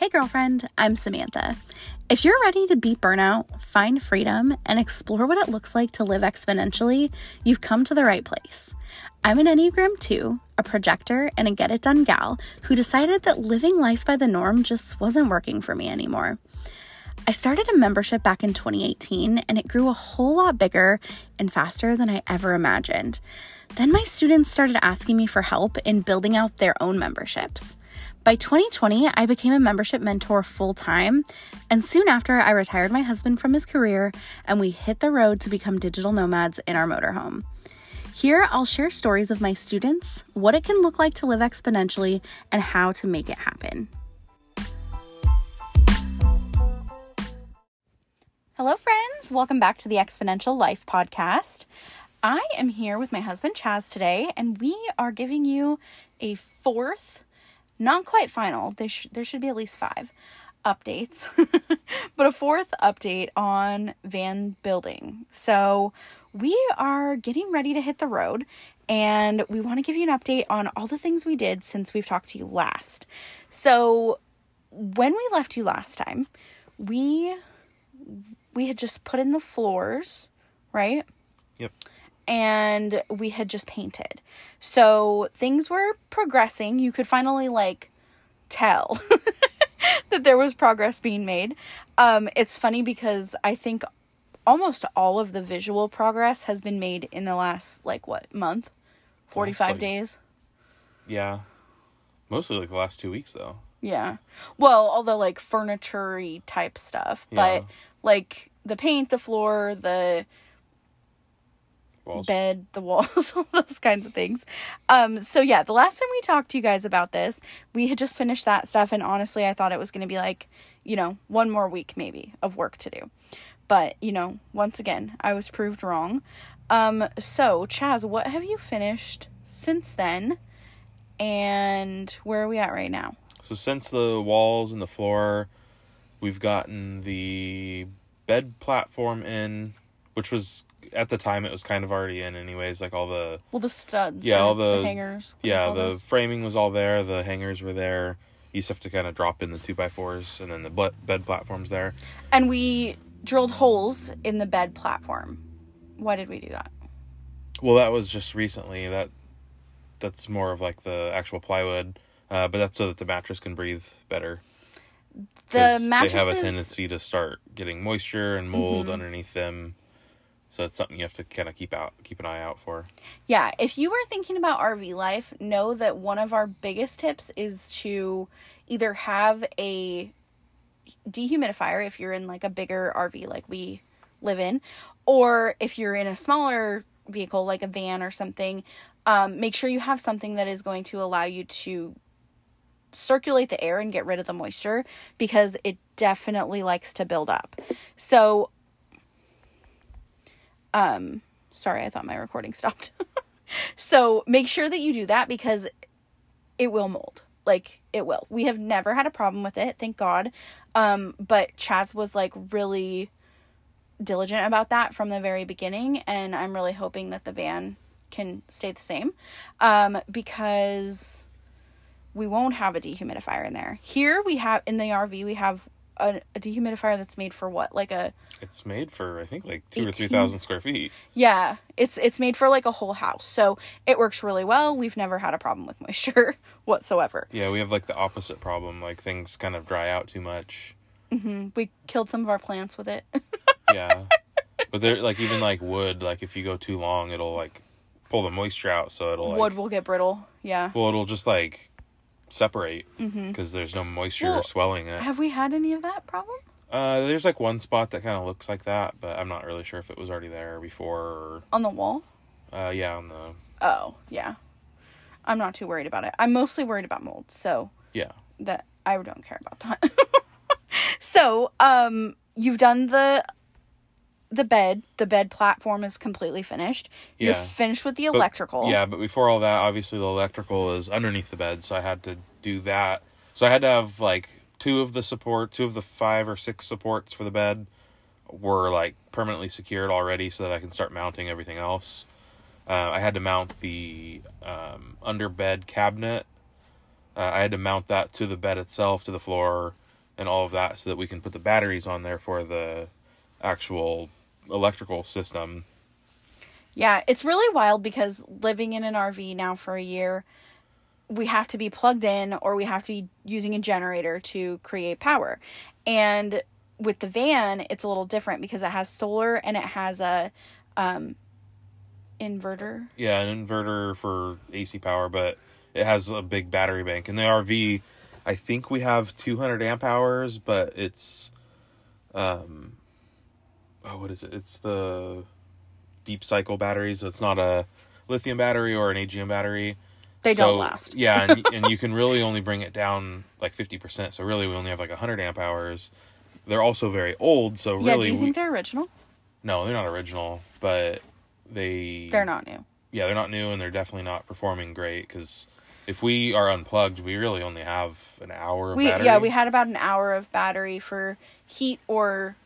Hey, girlfriend, I'm Samantha. If you're ready to beat burnout, find freedom, and explore what it looks like to live exponentially, you've come to the right place. I'm an Enneagram 2, a projector, and a get it done gal who decided that living life by the norm just wasn't working for me anymore. I started a membership back in 2018 and it grew a whole lot bigger and faster than I ever imagined. Then my students started asking me for help in building out their own memberships. By 2020, I became a membership mentor full time, and soon after, I retired my husband from his career and we hit the road to become digital nomads in our motorhome. Here, I'll share stories of my students, what it can look like to live exponentially, and how to make it happen. Hello, friends. Welcome back to the Exponential Life Podcast. I am here with my husband Chaz today, and we are giving you a fourth not quite final. There, sh- there should be at least five updates, but a fourth update on van building. So we are getting ready to hit the road and we want to give you an update on all the things we did since we've talked to you last. So when we left you last time, we we had just put in the floors, right? Yep and we had just painted. So things were progressing. You could finally like tell that there was progress being made. Um, it's funny because I think almost all of the visual progress has been made in the last like what month, forty five days. Yeah, mostly like the last two weeks though. Yeah, well, all the like furniture type stuff, yeah. but like the paint, the floor, the walls. bed, the walls, all those kinds of things. Um, so yeah, the last time we talked to you guys about this, we had just finished that stuff, and honestly, I thought it was going to be like, you know, one more week maybe of work to do. But you know, once again, I was proved wrong. Um, so Chaz, what have you finished since then, and where are we at right now? So since the walls and the floor, we've gotten the bed platform in, which was at the time it was kind of already in anyways like all the well the studs yeah all the, the hangers yeah the those? framing was all there the hangers were there. You just have to kind of drop in the two by fours and then the bed platforms there. And we drilled holes in the bed platform. Why did we do that? Well that was just recently. That that's more of like the actual plywood uh, but that's so that the mattress can breathe better. The mattresses they have a tendency to start getting moisture and mold mm-hmm. underneath them so it's something you have to kind of keep out, keep an eye out for. Yeah, if you are thinking about RV life, know that one of our biggest tips is to either have a dehumidifier if you're in like a bigger RV like we live in, or if you're in a smaller vehicle like a van or something, um, make sure you have something that is going to allow you to circulate the air and get rid of the moisture because it definitely likes to build up. So um, sorry, I thought my recording stopped. so make sure that you do that because it will mold. Like it will. We have never had a problem with it, thank God. Um, but Chaz was like really diligent about that from the very beginning, and I'm really hoping that the van can stay the same. Um, because we won't have a dehumidifier in there. Here we have in the RV we have a, a dehumidifier that's made for what? Like a It's made for I think like 2 18? or 3000 square feet. Yeah, it's it's made for like a whole house. So it works really well. We've never had a problem with moisture whatsoever. Yeah, we have like the opposite problem, like things kind of dry out too much. hmm We killed some of our plants with it. yeah. But they're like even like wood, like if you go too long, it'll like pull the moisture out so it'll like, wood will get brittle. Yeah. Well, it'll just like separate because mm-hmm. there's no moisture well, or swelling in it. Have we had any of that problem? Uh, there's like one spot that kind of looks like that, but I'm not really sure if it was already there before. Or... On the wall. Uh, yeah, on the. Oh yeah, I'm not too worried about it. I'm mostly worried about mold, so. Yeah. That I don't care about that. so, um, you've done the the bed. The bed platform is completely finished. Yeah. You're finished with the electrical. But, yeah, but before all that, obviously the electrical is underneath the bed, so I had to do that. So I had to have like two of the support, two of the five or six supports for the bed were like permanently secured already, so that I can start mounting everything else. Uh, I had to mount the um, under bed cabinet. Uh, I had to mount that to the bed itself, to the floor, and all of that so that we can put the batteries on there for the actual electrical system. Yeah, it's really wild because living in an RV now for a year, we have to be plugged in or we have to be using a generator to create power. And with the van, it's a little different because it has solar and it has a um inverter. Yeah, an inverter for AC power, but it has a big battery bank. And the RV, I think we have 200 amp hours, but it's um oh what is it? It's the deep cycle batteries. It's not a lithium battery or an AGM battery. They So, don't last. yeah, and, and you can really only bring it down like 50%. So really we only have like 100 amp hours. They're also very old, so really yeah, do you we- think they're original? no, they're not original, but they They're not new. yeah, they're not new and they're definitely not performing great because if we are unplugged, we really only have an hour of We battery. yeah, we had about an hour of battery for heat or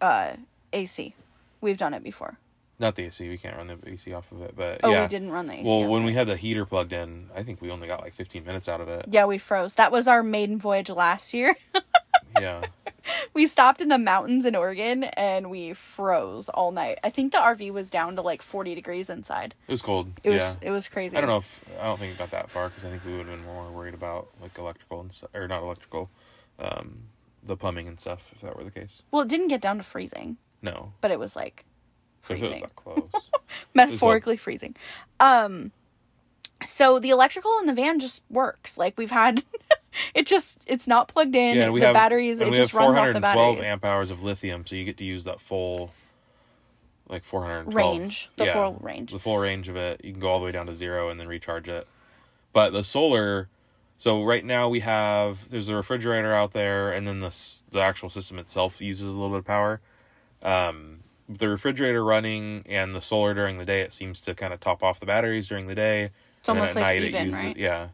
uh AC. We've done it before. not the AC. We can't run the AC off of it, but Oh, yeah. we didn't run the AC. Well, when it. we had the heater plugged in, I think we only got like 15 minutes out of it. Yeah, we froze. That was our maiden voyage last year. Yeah, we stopped in the mountains in Oregon and we froze all night. I think the RV was down to like 40 degrees inside. it was cold. It was yeah, it was crazy. I don't know if I don't think it got that far because I think we would have been more worried about like electrical and stuff, or not electrical, um, the plumbing and stuff. If that were the case, Well, it didn't get down to freezing, no. but it was like So if it was freezing. that close. metaphorically freezing. Um so the electrical in the van just works. Like we've had it just it's not plugged in. yeah, we the have batteries it we just have runs off the 412 batteries. amp hours of lithium, so you get to use that full, like 412 Range, the full range. the full range of it. You can go all the way down to zero and then recharge it. But the solar, so right now we have there's a refrigerator out there, and then the the actual system itself uses a little bit of power. Um, the refrigerator running and the solar during the day, it seems to kind of top off the batteries during the day. It's and then almost at like night even, it uses right? yeah.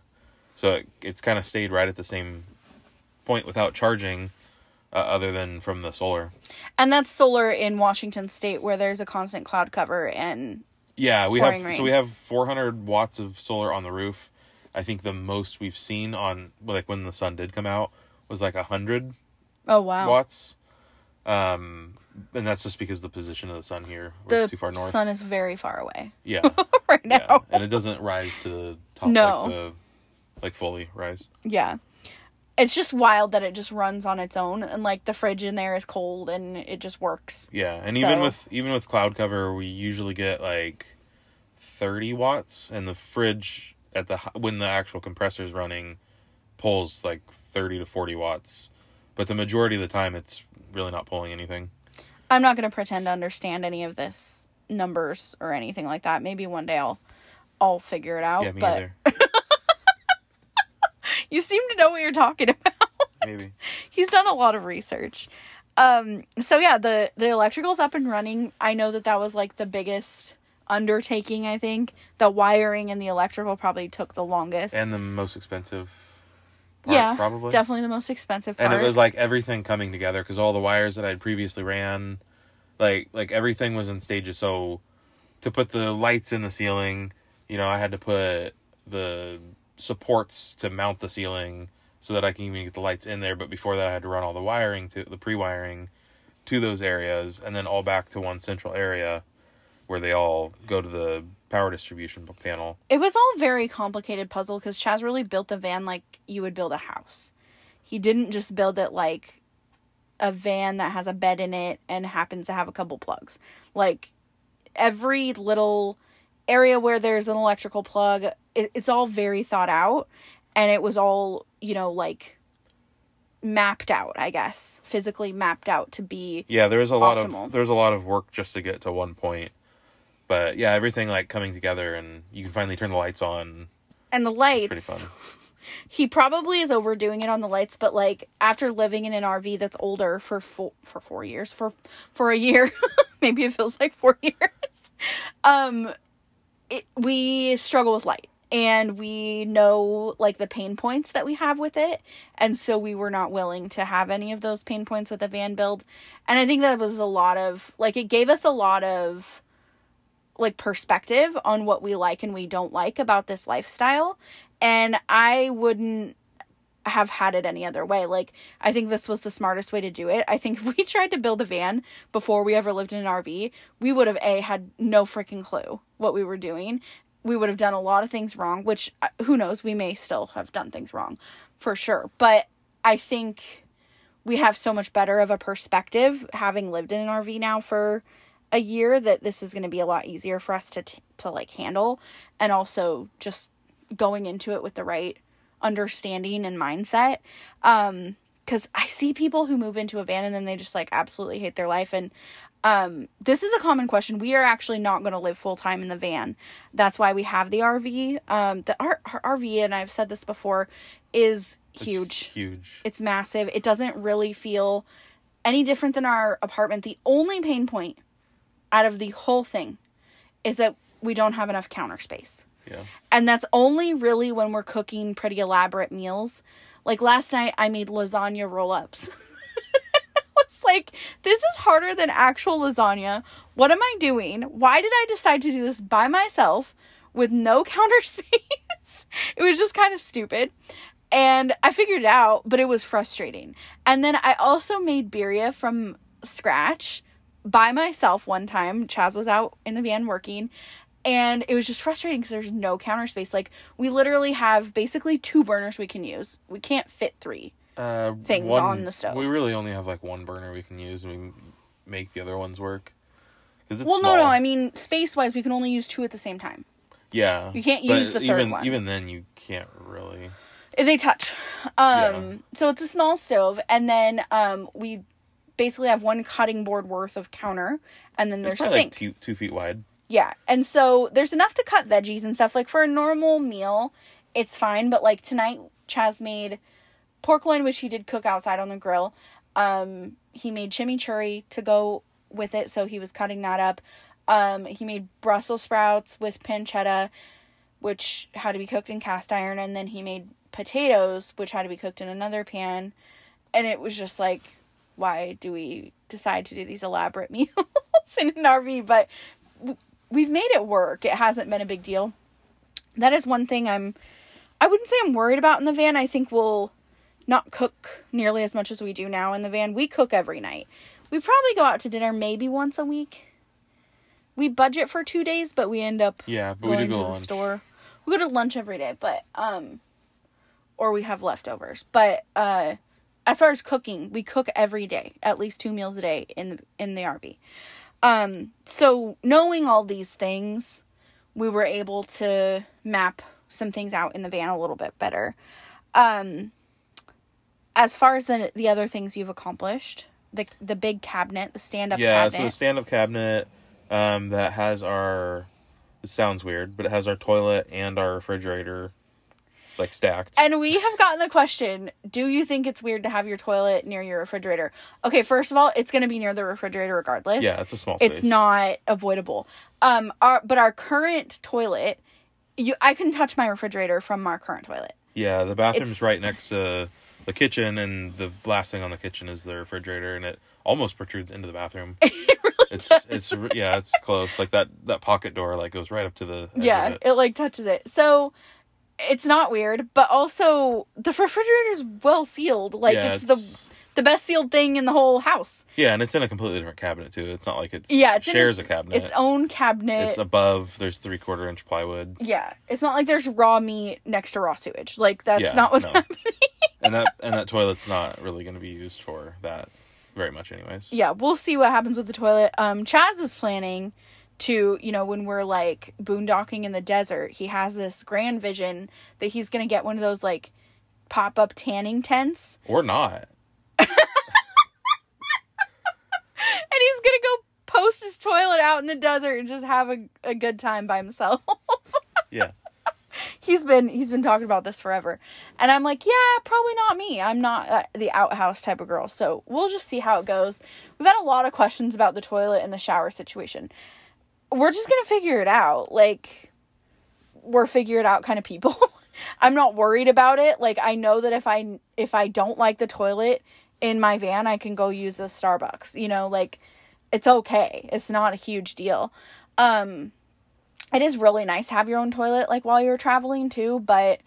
So it, it's kind of stayed right at the same point without charging, uh, other than from the solar. And that's solar in Washington state where there's a constant cloud cover and Yeah, we have rain. so we have 400 watts of solar on the roof. I think the most we've seen on like when the sun did come out was like 100 oh wow. watts. Um and that's just because the position of the sun here we're The too far north. sun is very far away Yeah. right yeah. now. And it doesn't rise to the top No. like the like fully rise. Yeah. It's just wild that it just runs on its own and like the fridge in there is cold and it just works. Yeah, and even with even with cloud cover, we usually get like 30 watts and the fridge at the when the actual compressor is running pulls like 30 to 40 watts. But the majority of the time it's really not pulling anything. I'm not going to pretend to understand any of this numbers or anything like that. Maybe one day I'll I'll figure it out, Yeah, me but either. you seem to know what you're talking about. Maybe. He's done a lot of research. Um so yeah, the the electrical's up and running. I know that that was like the biggest undertaking, I think. The wiring and the electrical probably took the longest. And the most expensive part, yeah, probably. definitely the most expensive part. and it was like everything coming together because all the wires that I'd previously ran, like like everything was in stages. So to put the lights in the ceiling, you know, I had to put the supports to mount the ceiling so that I can even get the lights in there. But before that, I had to run all the wiring to the pre-wiring to those areas, and then all back to one central area where they all go to the power distribution panel. it was all very complicated puzzle because Chaz really built the van like you would build a house. He didn't just build it like a van that has a bed in it and happens to have a couple plugs. Like every little area where there's an electrical plug, it, it's all very thought out and it was all, you know, like mapped out, I guess, physically mapped out to be Yeah, there was a lot Optimal. of there's a lot of work just to get to one point. But yeah, everything like coming together and you can finally turn the lights on. and the It's pretty lights. He probably is overdoing it on the lights but like after living in an rv that's older for four for four years for for a year maybe it feels like four years um it, we struggle with light. And we know like the pain points that we have with it. And so we were not willing to have any of those pain points with the van build. And i think that was a lot of like it gave us a lot of like perspective on what we like and we don't like about this lifestyle and i wouldn't have had it any other way. Like, I think this was the smartest way to do it. I think if we tried to build a van before we ever lived in an RV, we would have A, had no freaking clue what we were doing. We would have done a lot of things wrong, which uh, who knows, we may still have done things wrong for sure. But I think we have so much better of a perspective having lived in an RV now for a year that this is going to be a lot easier for us to t- to like handle and also just going into it with the right understanding and mindset um cuz I see people who move into a van and then they just like absolutely hate their life and um this is a common question we are actually not going to live full time in the van that's why we have the RV um the our, our RV and I've said this before is huge It's huge. it's massive. It doesn't really feel any different than our apartment. The only pain point out of the whole thing is that we don't have enough counter space. Yeah. And that's only really when we're cooking pretty elaborate meals. Like last night, I made lasagna roll ups. I was like, this is harder than actual lasagna. What am I doing? Why did I decide to do this by myself with no counter space? it was just kind of stupid. And I figured it out, but it was frustrating. And then I also made birria from scratch by myself one time. Chaz was out in the van working, and it was just frustrating because there's no counter space. Like we literally have basically two burners we can use. We can't fit three. Uh, Things on the stove. We really only have like one burner we can use, and we make the other ones work. Well, no, small. no. I mean, space wise, we can only use two at the same time. yeah, you can't use the third even, one. Even then, you can't really. They touch. Um, Yeah. so it's a small stove, and then um, we basically have one cutting board worth of counter, and then there's sink. like two, two feet wide. Yeah. And so there's enough to cut veggies and stuff. Like for a normal meal, it's fine. But like tonight, Chaz made pork loin, which he did cook outside on the grill. Um, he made chimichurri to go with it. So he was cutting that up. Um, he made Brussels sprouts with pancetta, which had to be cooked in cast iron. And then he made potatoes, which had to be cooked in another pan. And it was just like, why do we decide to do these elaborate meals in an RV? But we've made it work. It hasn't been a big deal. That is one thing I'm I wouldn't say I'm worried about in the van. I think we'll not cook nearly as much as we do now in the van. We cook every night. We probably go out to dinner maybe once a week. We budget for 2 days, but we end up Yeah, but we going do to go the lunch. store. We go to lunch every day, but um or we have leftovers. But uh as far as cooking, we cook every day, at least two meals a day in the in the RV. Um so knowing all these things, we were able to map some things out in the van a little bit better. Um as far as the the other things you've accomplished, the the big cabinet, the stand up Yeah, cabinet. so the stand-up cabinet um, that has our. It sounds weird, but it has our toilet and our refrigerator, like stacked. And we have gotten the question Do you think it's weird to have your toilet near your refrigerator? Okay, first of all, it's going to be near the refrigerator regardless. yeah, it's a small space. It's not avoidable. Um, our, but our current toilet, you, I can touch my refrigerator from our current toilet. Yeah, the bathroom's It's- right next to the kitchen, and the last thing on the kitchen is the refrigerator, and it almost protrudes into the bathroom. it really It's it's yeah, it's close. Like that that pocket door like goes right up to the yeah, it. it. like touches it. So it's not weird, but also the refrigerator's well sealed. Like yeah, it's, the the best sealed thing in the whole house. yeah, and it's in a completely different cabinet too. It's not like it's Yeah, it's in shares its, a cabinet. its own cabinet. It's above. There's three quarter inch plywood, Yeah, it's not like there's raw meat next to raw sewage. Like that's Yeah, not what's no. happening. and that and that toilet's not really going to be used for that very much, anyways. Yeah, we'll see what happens with the toilet. Um, Chaz is planning to, you know, when we're like boondocking in the desert, he has this grand vision that he's gonna get one of those like pop up tanning tents, Or not. and he's gonna go post his toilet out in the desert and just have a, a good time by himself. Yeah. he's been he's been talking about this forever and i'm like yeah probably not me i'm not uh, the outhouse type of girl so we'll just see how it goes we've had a lot of questions about the toilet and the shower situation we're just gonna figure it out. Like we're figure it out kind of people. I'm not worried about it. Like i know that if i if i don't like the toilet in my van i can go use a starbucks you know? Like it's okay. It's not a huge deal. Um it is really nice to have your own toilet like while you're traveling too but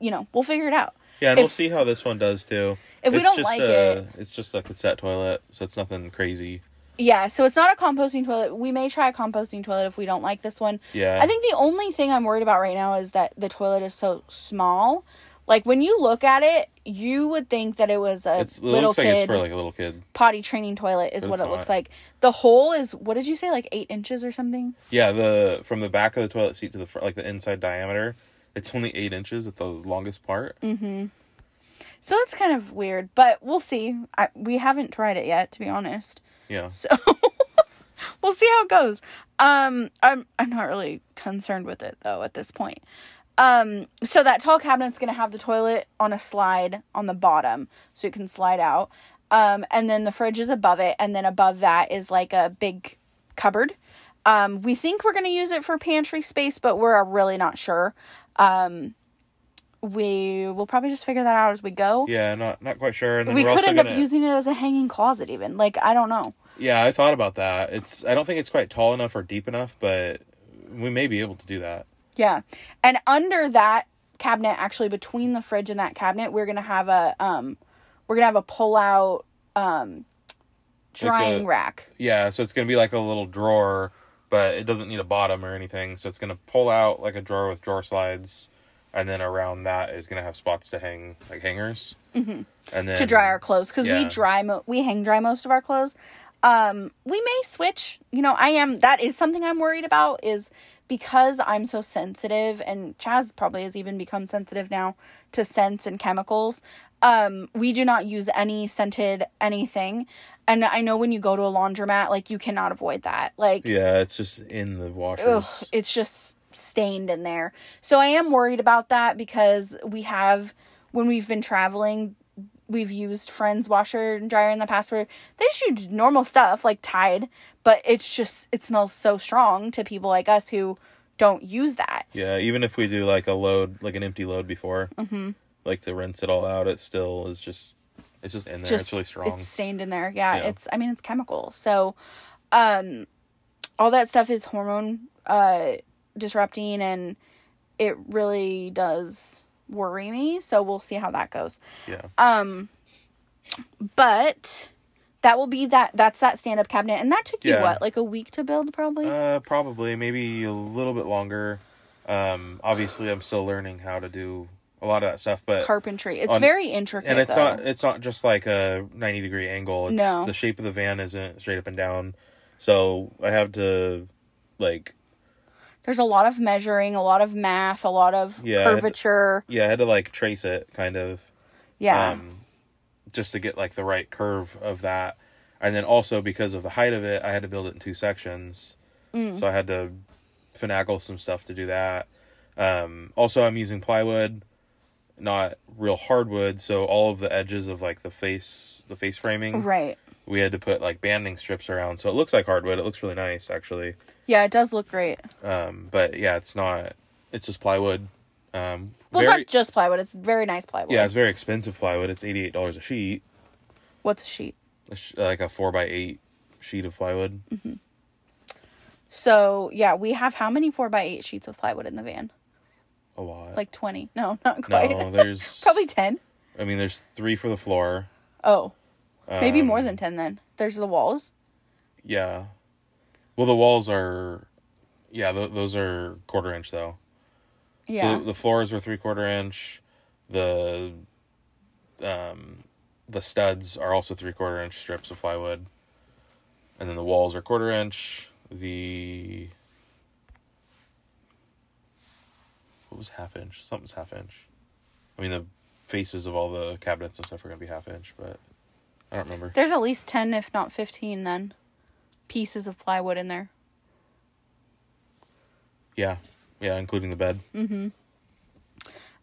you know we'll figure it out. Yeah, and If- we'll see how this one does too. If we It's don't just like a, it- it's just a cassette toilet, so it's nothing crazy. Yeah, so it's not a composting toilet. We may try a composting toilet if we don't like this one. Yeah. I think the only thing I'm worried about right now is that the toilet is so small. Like when you look at it, you would think that it was a It's, it little looks like kid it's for like a little kid. potty training toilet is But what it looks like. The hole is what did you say like 8 inches or something? Yeah, the from the back of the toilet seat to the front, like the inside diameter, it's only eight inches at the longest part. Mm. So that's kind of weird, but we'll see. I, we haven't tried it yet to be honest. Yeah. So we'll see how it goes. Um I'm I'm not really concerned with it though at this point. Um so that tall cabinet's to have the toilet on a slide on the bottom so it can slide out. Um and then the fridge is above it and then above that is like a big cupboard. Um we think we're to use it for pantry space but we're really not sure. Um we will probably just figure that out as we go. Yeah, not not quite sure. And then we could end gonna, up using it as a hanging closet even. Like I don't know. Yeah, I thought about that. It's I don't think it's quite tall enough or deep enough, but we may be able to do that. Yeah. And under that cabinet, actually between the fridge and that cabinet, we're gonna have a um we're gonna have a pull out um drying a- rack. Yeah, so it's gonna be like a little drawer, but it doesn't need a bottom or anything. So it's gonna pull out like a drawer with drawer slides, and then around that is gonna have spots to hang like hangers. Mm-hmm. And then to dry our clothes because we dry mo- we hang dry most of our clothes um we may switch you know i am that is something i'm worried about is because i'm so sensitive and chaz probably has even become sensitive now to scents and chemicals um we do not use any scented anything and i know when you go to a laundromat like you cannot avoid that like Yeah, it's just in the washers. ugh, it's just stained in there. So I am worried about that because we have when we've been traveling, we've used friends washer and dryer in the past where they just use normal stuff like Tide, but it's just it smells so strong to people like us who don't use that. Yeah, even if we do like a load, like an empty load before, Mm-hmm. like to rinse it all out, it still is just it's just in there. just it's really strong. It's stained in there. Yeah, Yeah. it's I mean it's chemical. So um all that stuff is hormone uh disrupting and it really does worry me. So we'll see how that goes. yeah. Um but that will be that that's that stand up cabinet and that took you what like a week to build probably Uh, probably maybe a little bit longer. Um, obviously, I'm still learning how to do a lot of that stuff, but carpentry it's on- very intricate and it's though. not it's not just like a 90 degree angle. It's No. the shape of the van isn't straight up and down, so I have to like there's a lot of measuring a lot of math a lot of Yeah, I to- curvature yeah, I had to like trace it kind of. yeah um, just to get like the right curve of that. And then also because of the height of it, I had to build it in two sections. Mm. So I had to finagle some stuff to do that. Um, also, I'm using plywood, not real hardwood. So all of the edges of like the face, the face framing, right we had to put like banding strips around. So it looks like hardwood. It looks really nice actually. yeah it does look great Um, but yeah, it's not. It's just plywood. Um, well very, it's not just plywood it's very nice plywood yeah, it's very expensive plywood. It's eighty eight dollars a sheet. what's a sheet like a four by eight sheet of plywood. so yeah we have how many four by eight sheets of plywood in the van A lot. like 20 no not quite no, there's probably 10 I mean, there's three for the floor. oh maybe more Um, than 10 then there's the walls Yeah. Well, the walls are, yeah, th- those are quarter inch though. yeah So the floors are three quarter inch. The, um, the studs are also three quarter inch strips of plywood, and then the walls are quarter inch. The what was half inch? Something's half inch. I mean, the faces of all the cabinets and stuff are gonna be half inch, but I don't remember. There's at least 10, if not 15, then pieces of plywood in there. Yeah, yeah, including the bed. Mm-hmm.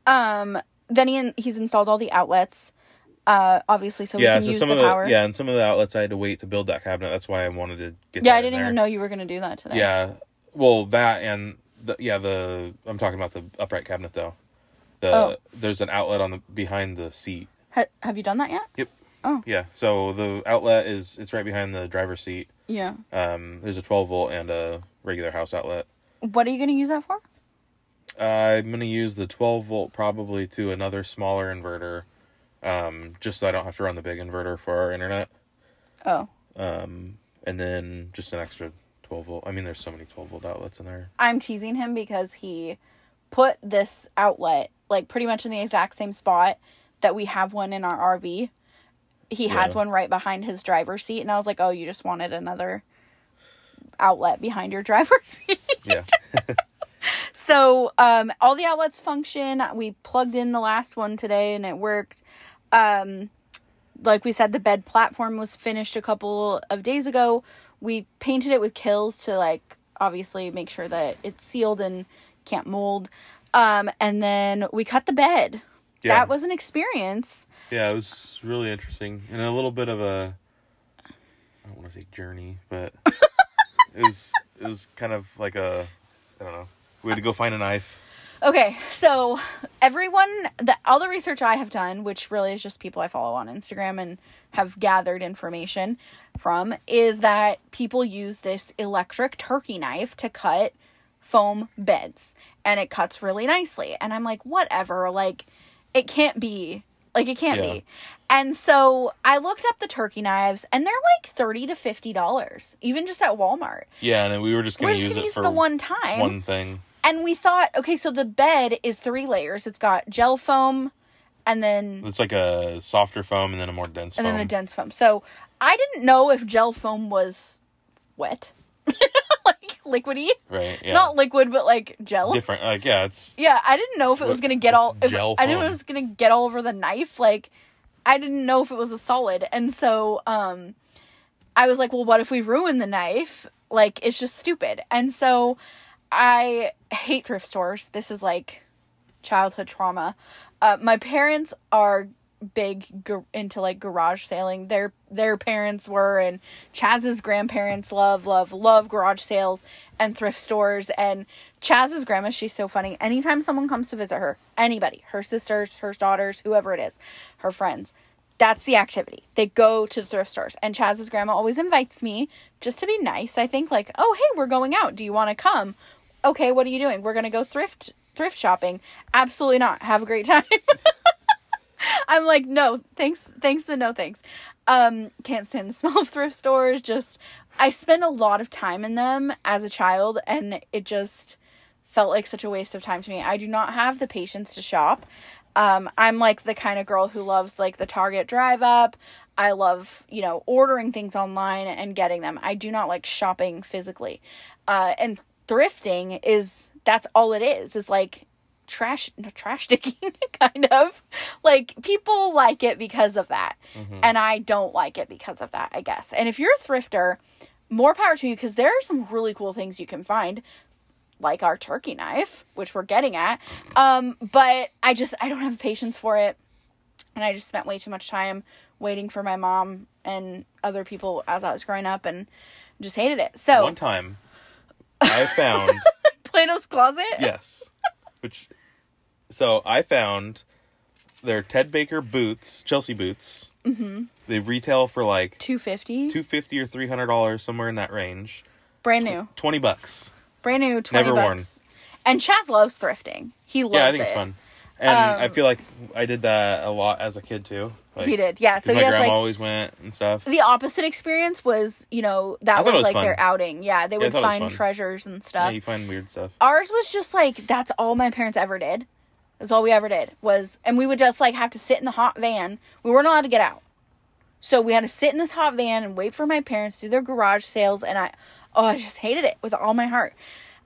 Um, then he he's installed all the outlets, uh, obviously, so yeah, we can so use some the of the power. yeah, and some of the outlets I had to wait to build that cabinet. That's why I wanted to get. Yeah, that I didn't even know you were gonna do that today. Yeah, well, that and the yeah the I'm talking about the upright cabinet though. The Oh. there's an outlet on the behind the seat. Ha- have you done that yet? Yep. Oh. Yeah, so the outlet is it's right behind the driver's seat. Yeah. Um, there's a 12 volt and a regular house outlet. What are you gonna use that for? Uh, I'm gonna use the 12 volt probably to another smaller inverter, um, just so I don't have to run the big inverter for our internet. Oh. Um, and then just an extra 12 volt. I mean, there's so many 12 volt outlets in there. I'm teasing him because he put this outlet like pretty much in the exact same spot that we have one in our RV. He has Yeah. one right behind his driver's seat, and I was like, "Oh, you just wanted another outlet behind your driver's seat." Yeah. so, um, all the outlets function. We plugged in the last one today, and it worked. Um, like we said, the bed platform was finished a couple of days ago. We painted it with Kilz to like obviously make sure that it's sealed and can't mold. Um, and then we cut the bed. Yeah. That was an experience. yeah, it was really interesting and a little bit of a, I don't want to say journey, but it was it was kind of like a, I don't know. We had to go find a knife. Okay, so everyone, the all the research I have done, which really is just people I follow on Instagram and have gathered information from, is that people use this electric turkey knife to cut foam beds, and it cuts really nicely. And I'm like, whatever, like it can't be, like it can't Yeah. be. And so I looked up the turkey knives, and they're like thirty to fifty dollars, even just at Walmart. Yeah, and we were just gonna We're just use gonna it use for the one time one thing. and we thought, okay, so the bed is three layers. It's got gel foam, and then It's like a softer foam and then a more dense and foam. then the dense foam. So I didn't know if gel foam was wet, like liquidy, right. Yeah. not liquid, but like gel. different. Like yeah, it's Yeah, I didn't know if it was gonna get all. If, gel I didn't know foam? it was gonna get all over the knife. Like, I didn't know if it was a solid, and so um, I was like, well, what if we ruin the knife? Like, it's just stupid. And so I hate thrift stores. This is like childhood trauma. Uh, my parents are big gar- into like garage sailing. Their their parents were, and Chaz's grandparents love love love garage sales and thrift stores. And Chaz's grandma, she's so funny. Anytime someone comes to visit her, anybody, her sisters, her daughters, whoever it is, her friends. That's the activity. They go to the thrift stores. And Chaz's grandma always invites me just to be nice. I think like, "Oh, hey, we're going out. Do you want to come?" Okay, what are you doing? We're going to go thrift thrift shopping. Absolutely not. Have a great time. I'm like, no, thanks, thanks, but no thanks. Um, can't stand the smell of thrift stores. Just, I spent a lot of time in them as a child, and it just felt like such a waste of time to me. I do not have the patience to shop. Um, I'm like the kind of girl who loves like the Target drive up. I love, you know, ordering things online and getting them. I do not like shopping physically. Uh, and thrifting is that's all it is. Is like trash trash digging kind of. Like people like it because of that. And i don't like it because of that i guess. And if you're a thrifter more power to you because there are some really cool things you can find like our turkey knife which we're getting at. Um but i just i don't have patience for it. And i just spent way too much time waiting for my mom and other people as i was growing up and just hated it. So one time I found plato's closet? Yes, which so I found their Ted Baker boots, Chelsea boots. Mm-hmm. They retail for like 250 two fifty or three hundred dollars, somewhere in that range. brand new Twenty bucks. brand new 20 Never worn. bucks. And Chaz loves thrifting. He loves yeah, I think it. it's fun, and I feel like I did that a lot as a kid too. Like, He did, yeah. So my he has grandma like always went and stuff. the opposite experience was, you know, that was, was like fun. their outing. Yeah, they would it was find treasures and stuff. Yeah, you find weird stuff. Ours was just like that's all my parents ever did. That's all we ever did was, and we would just like have to sit in the hot van. We weren't allowed to get out, so we had to sit in this hot van and wait for my parents to do their garage sales. And I, oh, I just hated it with all my heart.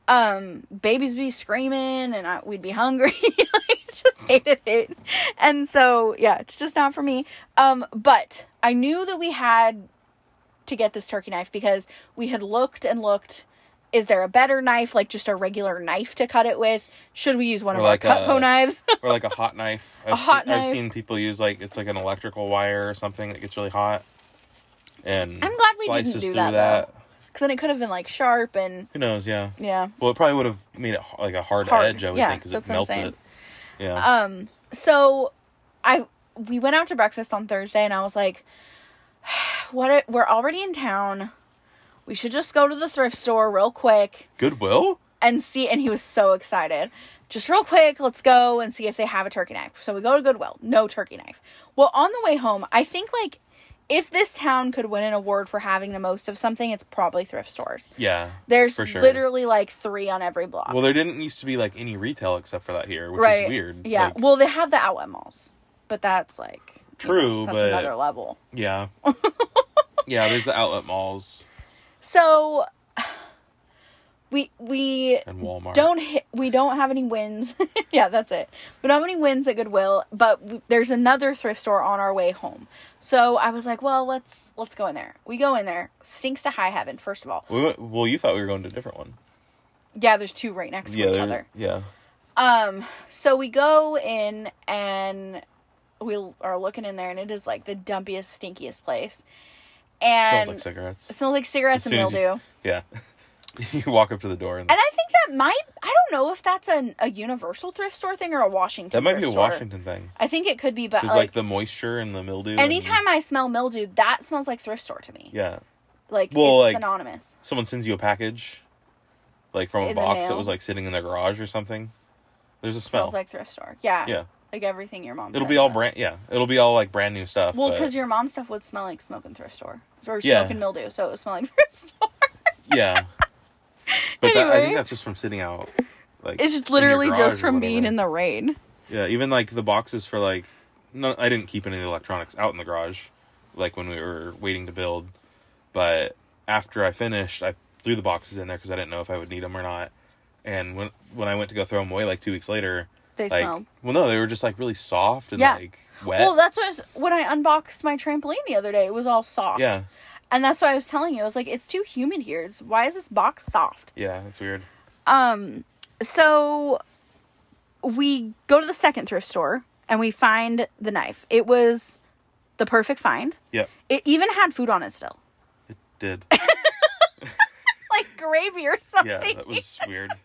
Um, babies be screaming, and I, we'd be hungry. I just hated it, and so yeah, it's just not for me. Um, but I knew that we had to get this turkey knife because we had looked and looked. Is there a better knife, like just a regular knife to cut it with? Should we use one of Or our like Cutco a- knives? or like a hot knife. I've hot seen, I've seen people use like it's like an electrical wire or something that gets really hot. And I'm glad we didn't do through that, Because then it could have been like sharp and Who knows? Yeah. yeah. Well, it probably would have made it like a hard, Hard, edge. I would yeah, think because it that's what I'm melted it. Yeah. Um, so I we went out to breakfast on Thursday, and I was like, "What? We're already in town. We should just go to the thrift store real quick." Goodwill. and see and he was so excited just real quick let's go and see if they have a turkey knife so we go to goodwill no turkey knife well on the way home i think like if this town could win an award for having the most of something it's probably thrift stores Yeah. there's for sure. literally like three on every block Well, there didn't used to be like any retail except for that here, which right is weird. yeah Like, well they have the outlet malls but that's like you True, that's but- another level yeah. yeah, there's the outlet malls so we we and Walmart. don't hit, we don't have any wins. yeah, that's it. We don't have any wins at Goodwill, but w- there's another thrift store on our way home. So I was like, well, let's let's go in there. We go in there. Stinks to high heaven. First of all, We went- well, you thought we were going to a different one. yeah, there's two right next to Yeah, each other. yeah. Um, so we go in and we are looking in there, and it is like the dumpiest, stinkiest place. And smells like cigarettes. it smells like cigarettes and mildew. you- yeah. you walk up to the door and, And I think that might I don't know if that's an, a universal thrift store thing or a Washington. Thing. That might be a store. Washington thing. I think it could be, but like, like, the moisture and the mildew. and- anytime I smell mildew, that smells like thrift store to me. yeah. Like Well, it's like- synonymous. Someone sends you a package, like from a In box that was like sitting in their garage or something. There's a smell. It smell. smells like thrift store. Yeah. yeah. Like everything your mom. It'll be all does. brand. Yeah. It'll be all like brand new stuff. Well, because your mom's stuff would smell like smoking thrift store or Yeah. smoking mildew, so it would smell like thrift store. yeah. But that, I think that's just from sitting out. Like It's just literally just from being in the rain. Yeah, even like the boxes for like, no, I didn't keep any of the electronics out in the garage, like when we were waiting to build. But after I finished, I threw the boxes in there because I didn't know if I would need them or not. And when when I went to go throw them away, like two weeks later, They like, smell. well, no, they were just like really soft and Yeah. like wet. Well, that's what I was, when I unboxed my trampoline the other day. It was all soft. yeah, And that's why I was telling you. I was like, it's too humid here. It's, why is this box soft? yeah, it's weird. Um, so we go to the second thrift store and we find the knife. It was the perfect find. Yep, It even had food on it still, it did. gravy or something. yeah, that was weird.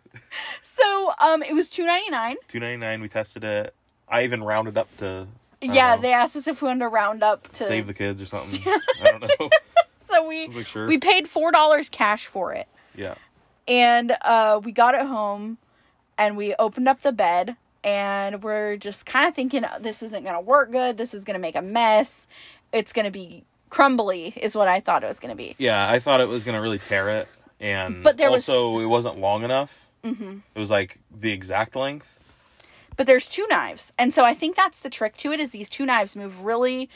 So, um, it was two ninety nine. Two ninety nine. We tested it. I even rounded up to. Yeah, know, they asked us if we wanted to round up to save the kids or something. I don't know. So we like, sure. we paid four dollars cash for it, Yeah. and uh, we got it home, and we opened up the bed, and we're just kind of thinking this isn't gonna work good. This is gonna make a mess. It's gonna be crumbly, is what I thought it was gonna be. Yeah, I thought it was gonna really tear it, and But there was- also it wasn't long enough. Mm-hmm. It was like the exact length. But there's two knives, and so I think that's the trick to it. Is these two knives move really,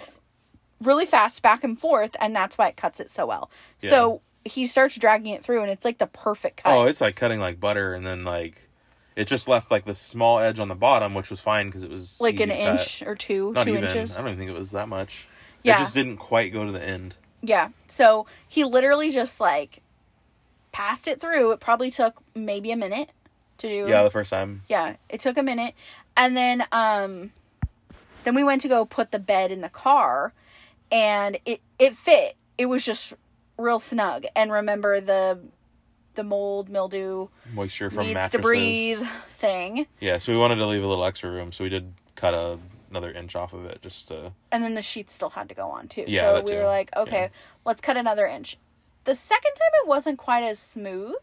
really fast back and forth, and that's why it cuts it so well. So he starts dragging it through, and it's like the perfect cut. Oh, it's like cutting like butter, and then like it just left like the small edge on the bottom, which was fine because it was like an inch or two, Not two even. inches. I don't even think it was that much. Yeah. It just didn't quite go to the end. Yeah. So he literally just like passed it through. It probably took maybe a minute to do. Yeah, the first time. Yeah, it took a minute. And then um then we went to go put the bed in the car and it it fit. It was just real snug. And remember the the mold mildew Moisture from needs mattresses. to breathe thing. Yeah, so we wanted to leave a little extra room, so we did cut a, another inch off of it just to. And then the sheets still had to go on too. Yeah, so we too. were like, okay, Yeah. let's cut another inch. The second time it wasn't quite as smooth,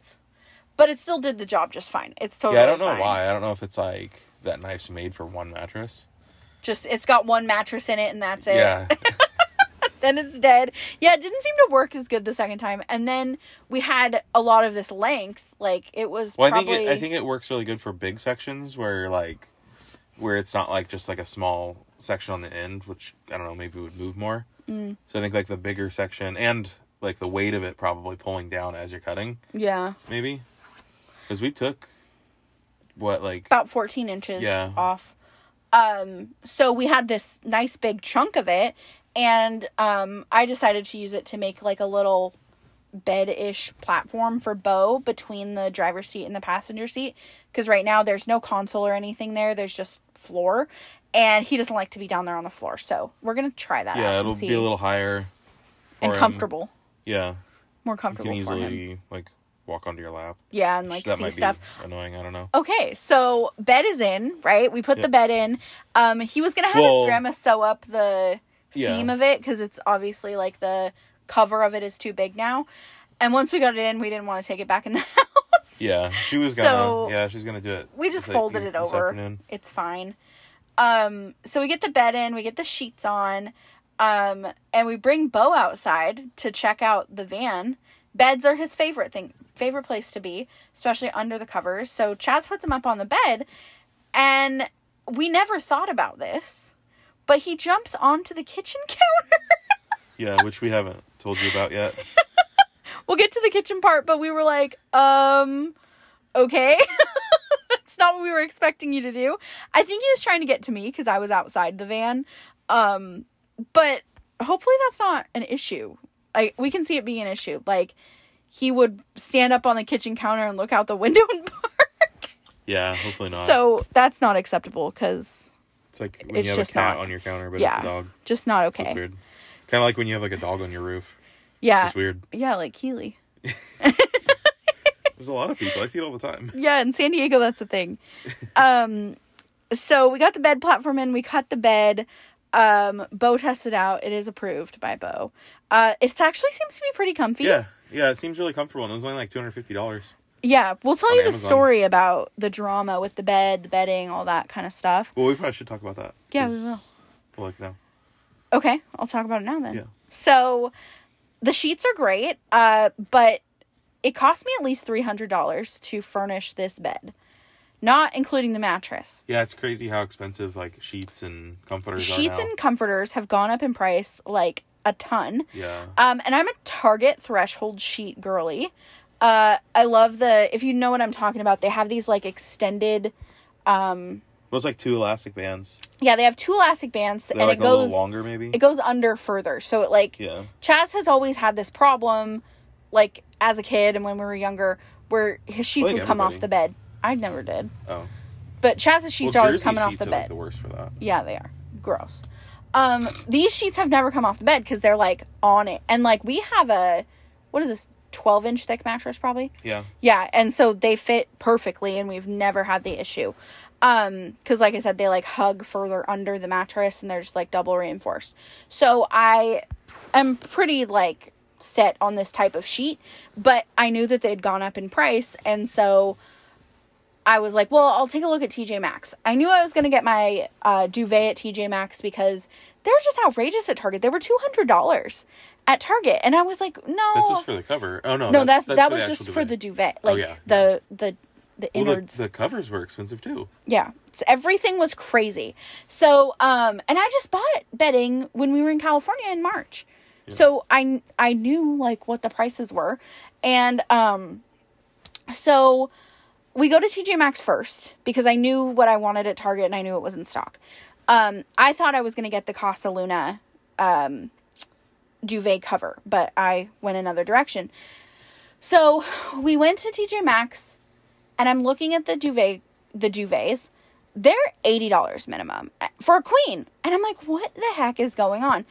but it still did the job just fine. It's totally Yeah, I don't know fine. why. I don't know if it's like that knife's made for one mattress. Just it's got one mattress in it and that's it. Yeah, Then it's dead. Yeah, it didn't seem to work as good the second time. And then we had a lot of this length. Like it was Well, I probably think it, I think it works really good for big sections where like where it's not like just like a small section on the end, which I don't know, maybe would move more. Mm. So I think like the bigger section and like the weight of it probably pulling down as you're cutting, yeah, maybe. Because we took what like about 14 inches Yeah. off. Um so we had this nice big chunk of it and um I decided to use it to make like a little bed-ish platform for Bo between the driver's seat and the passenger seat because right now there's no console or anything there. There's just floor and he doesn't like to be down there on the floor. So, we're going to try that yeah, it'll see. be a little higher and comfortable. him. Yeah, More you comfortable can for him. easily like walk onto your lap. Yeah, and like that see stuff. annoying. I don't know. Okay, so bed is in, right? We put the bed in. Um, he was gonna have Well- his grandma sew up the Yeah. seam of it because it's obviously like the cover of it is too big now. And once we got it in, we didn't want to take it back in the house. Yeah, she was gonna. So- yeah, she's gonna do it. We just folded it over. afternoon. It's fine. Um, so we get the bed in, we get the sheets on, um, and we bring Bo outside to check out the van. Beds are his favorite thing, favorite place to be, especially under the covers. So Chaz puts him up on the bed, and we never thought about this, but he jumps onto the kitchen counter. Yeah, which we haven't told you about yet. we'll get to the kitchen part, but we were like, um, okay. That's not what we were expecting you to do. I think he was trying to get to me because I was outside the van. Um, but hopefully that's not an issue. Like we can see it being an issue. Like he would stand up on the kitchen counter and look out the window and bark. Yeah, hopefully not. So that's not acceptable because it's like when it's you have a cat not- on your counter, but yeah, it's a dog. just not So it's okay. weird. Kind of like when you have like a dog on your roof. It's Yeah, just weird. yeah, like Keely. There's a lot of people. I see it all the time. Yeah, in San Diego, that's a thing. Um, so we got the bed platform in. We cut the bed. Um, Bo tested out. It is approved by Bo. Uh, it actually seems to be pretty comfy. Yeah, yeah. It seems really comfortable, and it was only like two hundred fifty dollars. Yeah, we'll tell you the Amazon. story about the drama with the bed, the bedding, all that kind of stuff. Well, we probably should talk about that. Yeah, we 'cause- Well, like now. Okay, I'll talk about it now then. Yeah. So the sheets are great, uh, but it cost me at least three hundred dollars to furnish this bed, not including the mattress. Yeah, it's crazy how expensive like sheets and comforters sheets and comforters have gone up in price like a ton. yeah. Um, and I'm a Target threshold sheet girly. Uh, I love the if you know what I'm talking about. They have these like extended. Well, it's like two elastic bands. Yeah, they have two elastic bands, They're and like it a goes little longer, maybe. it goes under further. So it like yeah. Chaz has always had this problem, like as a kid and when we were younger, where his sheets Like would come off the bed. I never did, Oh. but Chaz's sheets well, are always coming off the bed. Like the worst for that. Yeah, they are. Gross. Um, these sheets have never come off the bed because they're like on it. And like we have a what is this, twelve inch thick mattress probably? Yeah. Yeah, and so they fit perfectly and we've never had the issue. Um, because like I said, they like hug further under the mattress and they're just like double reinforced. So I am pretty like set on this type of sheet, but I knew that they'd gone up in price and so I was like, well, I'll take a look at TJ Maxx. I knew I was going to get my uh, duvet at TJ Maxx because they're just outrageous at Target. They were $200 at Target. And I was like, no. This is for the cover. Oh no. no, that's, that's that was just actual for the duvet. Oh, Like yeah. the, the, the Well, the, the covers were expensive too. yeah. So everything was crazy. So, um, and I just bought bedding when we were in California in March. So I, I knew like what the prices were. And, um, so we go to TJ Maxx first because I knew what I wanted at Target and I knew it was in stock. Um, I thought I was going to get the Casa Luna um, duvet cover, but I went another direction. So we went to TJ Maxx and I'm looking at the duvet, the duvets. They're eighty dollars minimum for a queen, and I'm like, what the heck is going on?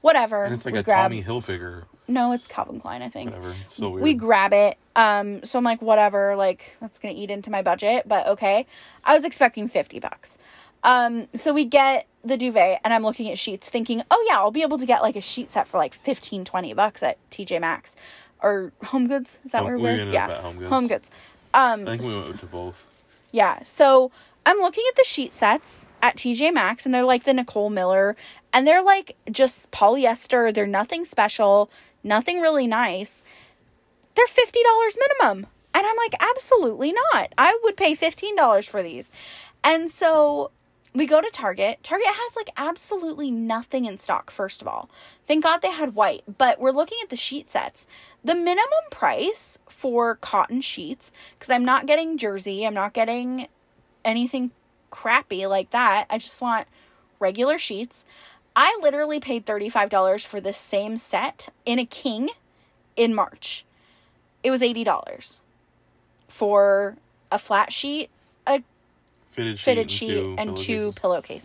Whatever. And it's like we a grab. Tommy Hilfiger. No, it's Calvin Klein, I think Whatever. It's so weird. we grab it. Um, so I'm like, whatever, like that's gonna eat into my budget, but okay. I was expecting fifty bucks. Um, so we get the duvet, and I'm looking at sheets, thinking, oh yeah, I'll be able to get like a sheet set for like 15, 20 bucks at TJ Maxx or Home Goods. Is that Home- where we we're? ended yeah, Home Goods. Home Goods. Um, I think we went to both. yeah. So I'm looking at the sheet sets at TJ Maxx and they're like the Nicole Miller and they're like just polyester. They're nothing special, nothing really nice. They're $50 minimum. And I'm like, absolutely not. I would pay $15 for these. And so we go to Target. Target has like absolutely nothing in stock, first of all. Thank God they had white, but we're looking at the sheet sets. The minimum price for cotton sheets, because I'm not getting jersey, I'm not getting anything crappy like that. I just want regular sheets. I literally paid $35 for this same set in a king in March. It was $80 for a flat sheet, a Fitted sheet, fitted and sheet two and two pillowcases.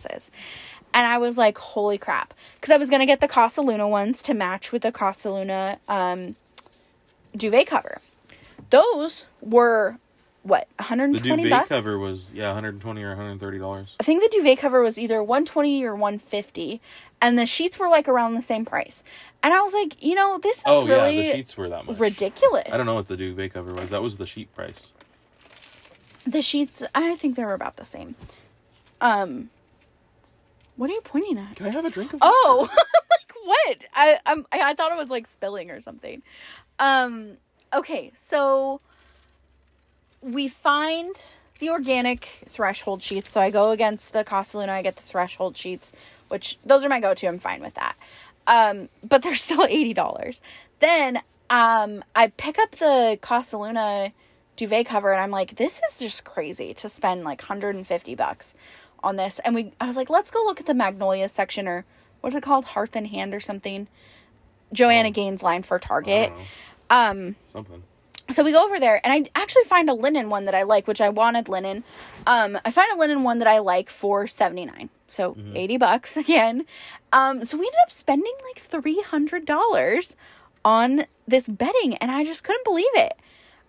pillowcases. And I was like, holy crap. Because I was going to get the Casa Luna ones to match with the Casa Luna um, duvet cover. Those were what 120 The 120 duvet bucks. cover was yeah, 120 or 130 dollars. I think the duvet cover was either 120 or 150 and the sheets were like around the same price. And I was like, you know, this is Oh really yeah, the sheets were that much. ridiculous. I don't know what the duvet cover was. That was the sheet price. The sheets, I think they were about the same. Um What are you pointing at? Can I have a drink of? Oh, like what? I I'm, I I thought it was like spilling or something. Um. Okay, so we find the organic threshold sheets. So I go against the Casa Luna. I get the threshold sheets, which those are my go-to. I'm fine with that. Um, but they're still eighty dollars. Then um, I pick up the Casa Luna duvet cover, and I'm like, this is just crazy to spend like 150 bucks on this. And we, I was like, let's go look at the Magnolia section or what's it called, Hearth and Hand or something. Joanna Gaines line for Target. Um, Something. So we go over there and I actually find a linen one that I like, which I wanted linen. Um, I find a linen one that I like for 79. So 80 bucks again. Um, so we ended up spending like $300 on this bedding and I just couldn't believe it.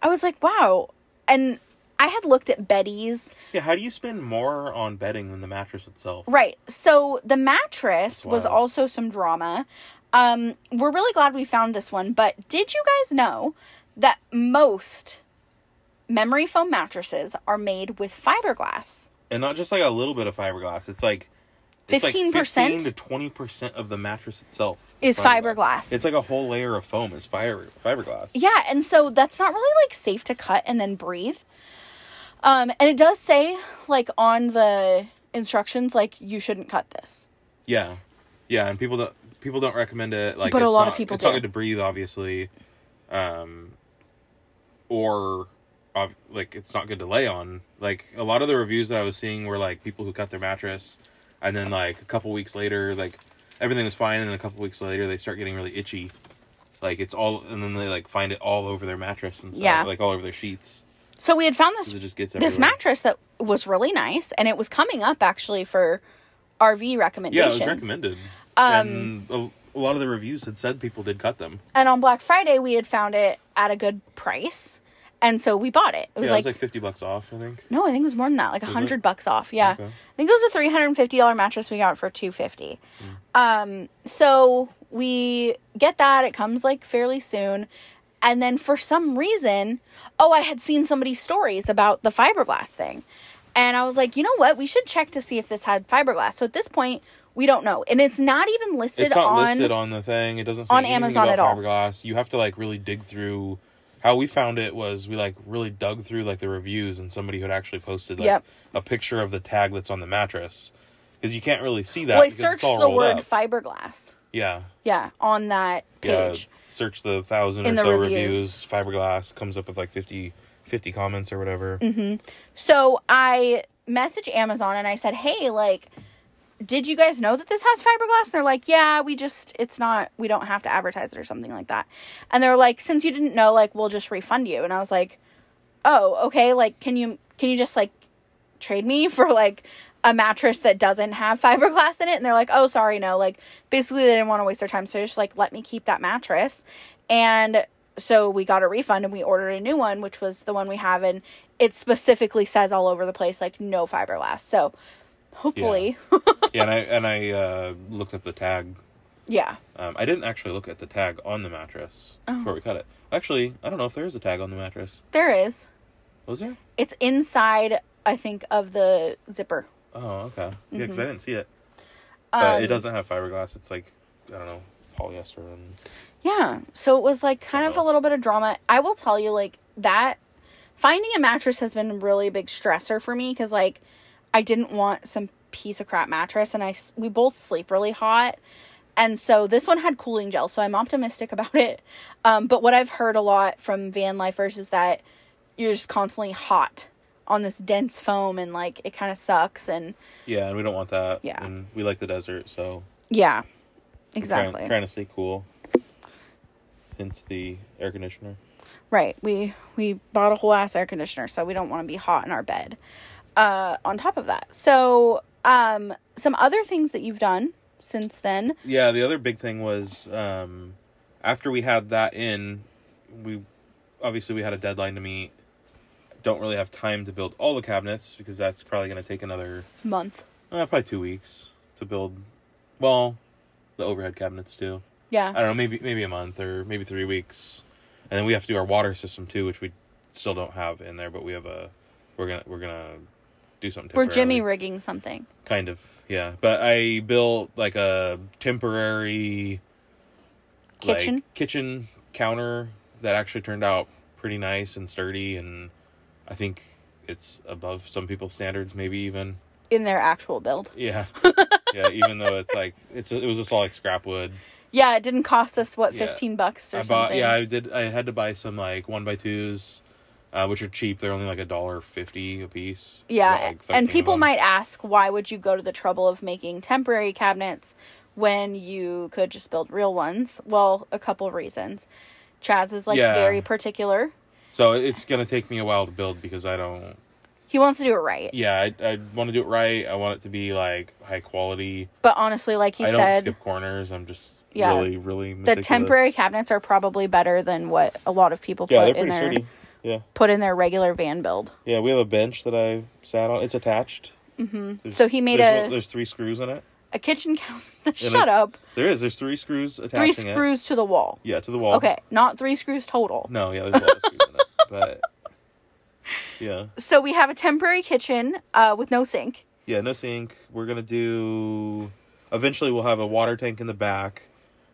I was like, wow. And I had looked at Betty's. Yeah. How do you spend more on bedding than the mattress itself? Right. So the mattress was also some drama. Um, we're really glad we found this one, but did you guys know that most memory foam mattresses are made with fiberglass? And not just like a little bit of fiberglass. It's like 15%? 15 to twenty percent of the mattress itself Is fiberglass. It's like a whole layer of foam is fiber fiberglass. Yeah, and so that's not really like safe to cut and then breathe. Um, and it does say like on the instructions like you shouldn't cut this. Yeah, yeah, and people don't people don't recommend it. Like, But a lot of people It's not good to breathe, obviously, um, or uh, like it's not good to lay on. Like a lot of the reviews that I was seeing were like people who cut their mattress, and then like a couple weeks later, like everything was fine, and then a couple weeks later they start getting really itchy. Like it's all, and then they like find it all over their mattress and stuff, Yeah. like all over their sheets. So we had found this it just gets this mattress that was really nice and it was coming up actually for RV recommendation. Yeah, it was recommended, Um, and a, a lot of the reviews had said people did cut them. And on Black Friday, we had found it at a good price. And so we bought it. It was yeah, like, it was like fifty bucks off, I think. no, I think it was more than that, like a it? hundred bucks off. Yeah. Okay. I think it was a three hundred and fifty dollar mattress we got for two fifty. Um, so we get that. It comes like fairly soon. And then for some reason, oh, I had seen somebody's stories about the fiberglass thing. And I was like, you know what? We should check to see if this had fiberglass. So at this point, we don't know. And it's not even listed it's not on listed on the thing. It doesn't say on Amazon about at all. fiberglass. You have to like really dig through. How we found it was we like really dug through like the reviews and somebody who had actually posted like Yep. a picture of the tag that's on the mattress because you can't really see that. Well, I because it's searched all the rolled word up. fiberglass. yeah, Yeah, on that yeah. page. Search the thousand In or the so reviews. reviews. Fiberglass comes up with like 50, 50 comments or whatever. Mm-hmm. So I messaged Amazon and I said, "Hey, like, did you guys know that this has fiberglass?" And they're like, "Yeah, we just it's not we don't have to advertise it or something like that." And they're like, "Since you didn't know, like, we'll just refund you." And I was like, "Oh, okay. Like, can you can you just like trade me for like a mattress that doesn't have fiberglass in it?" And they're like, "Oh, sorry, no." Like, basically, they didn't want to waste their time, so just like let me keep that mattress. And so we got a refund and we ordered a new one, which was the one we have, and it specifically says all over the place like no fiberglass. So hopefully, yeah, and I and I uh, looked up the tag. yeah. Um, I didn't actually look at the tag on the mattress Oh. before we cut it. Actually, I don't know if there is a tag on the mattress. there is. Was there? It's inside, I think, of the zipper. Oh, okay. Yeah, because I didn't see it. Um, But it doesn't have fiberglass. It's like I don't know polyester and Yeah. So it was like kind of a little bit of drama. I will tell you, like, that finding a mattress has been really a big stressor for me because, like, I didn't want some piece of crap mattress and I, we both sleep really hot. And so this one had cooling gel, so I'm optimistic about it. Um, but what I've heard a lot from van lifers is that you're just constantly hot on this dense foam and like it kind of sucks. And yeah, and we don't want that. Yeah. and we like the desert, so yeah, exactly. trying, trying to stay cool. Hence the air conditioner. Right. We we bought a whole ass air conditioner, so we don't want to be hot in our bed. Uh on top of that. So, um some other things that you've done since then. Yeah, the other big thing was um, after we had that in, we obviously we had a deadline to meet don't really have time to build all the cabinets because that's probably going to take another Month. uh, probably two weeks to build. Well, the overhead cabinets too. Yeah. I don't know, maybe maybe a month or maybe three weeks, and then we have to do our water system too, which we still don't have in there, but we have a we're gonna we're gonna do something. We're Jimmy rigging something. kind of yeah, but I built like a temporary like, Kitchen? kitchen counter that actually turned out pretty nice and sturdy, and I think it's above some people's standards, maybe even. in their actual build. Yeah, yeah. Even though it's like it's it was just all like scrap wood. Yeah, it didn't cost us what Yeah. fifteen bucks or I something. bought yeah I did I had to buy some like one by twos, uh, which are cheap. They're only like a dollar fifty a piece. Yeah, like, and people might ask why would you go to the trouble of making temporary cabinets when you could just build real ones? Well, a couple of reasons. Chaz is like Yeah. very particular. So it's gonna take me a while to build because I don't. He wants to do it right. Yeah, I I want to do it right. I want it to be like high quality. But honestly, like he I don't said, skip corners. I'm just Yeah. really really the temporary cabinets are probably better than what a lot of people Yeah, put in pretty their sturdy. Yeah, put in their regular van build. yeah. We have a bench that I sat on. It's attached. Mm-hmm. So he made there's, a- There's three screws in it. A kitchen counter. Shut up. There is. There's three screws attaching Three it. screws to the wall. Yeah, to the wall. Okay, not three screws total. No, yeah, there's a lot of screws in it, but yeah, So we have a temporary kitchen uh, with no sink. yeah, no sink. We're gonna do. Eventually, we'll have a water tank in the back,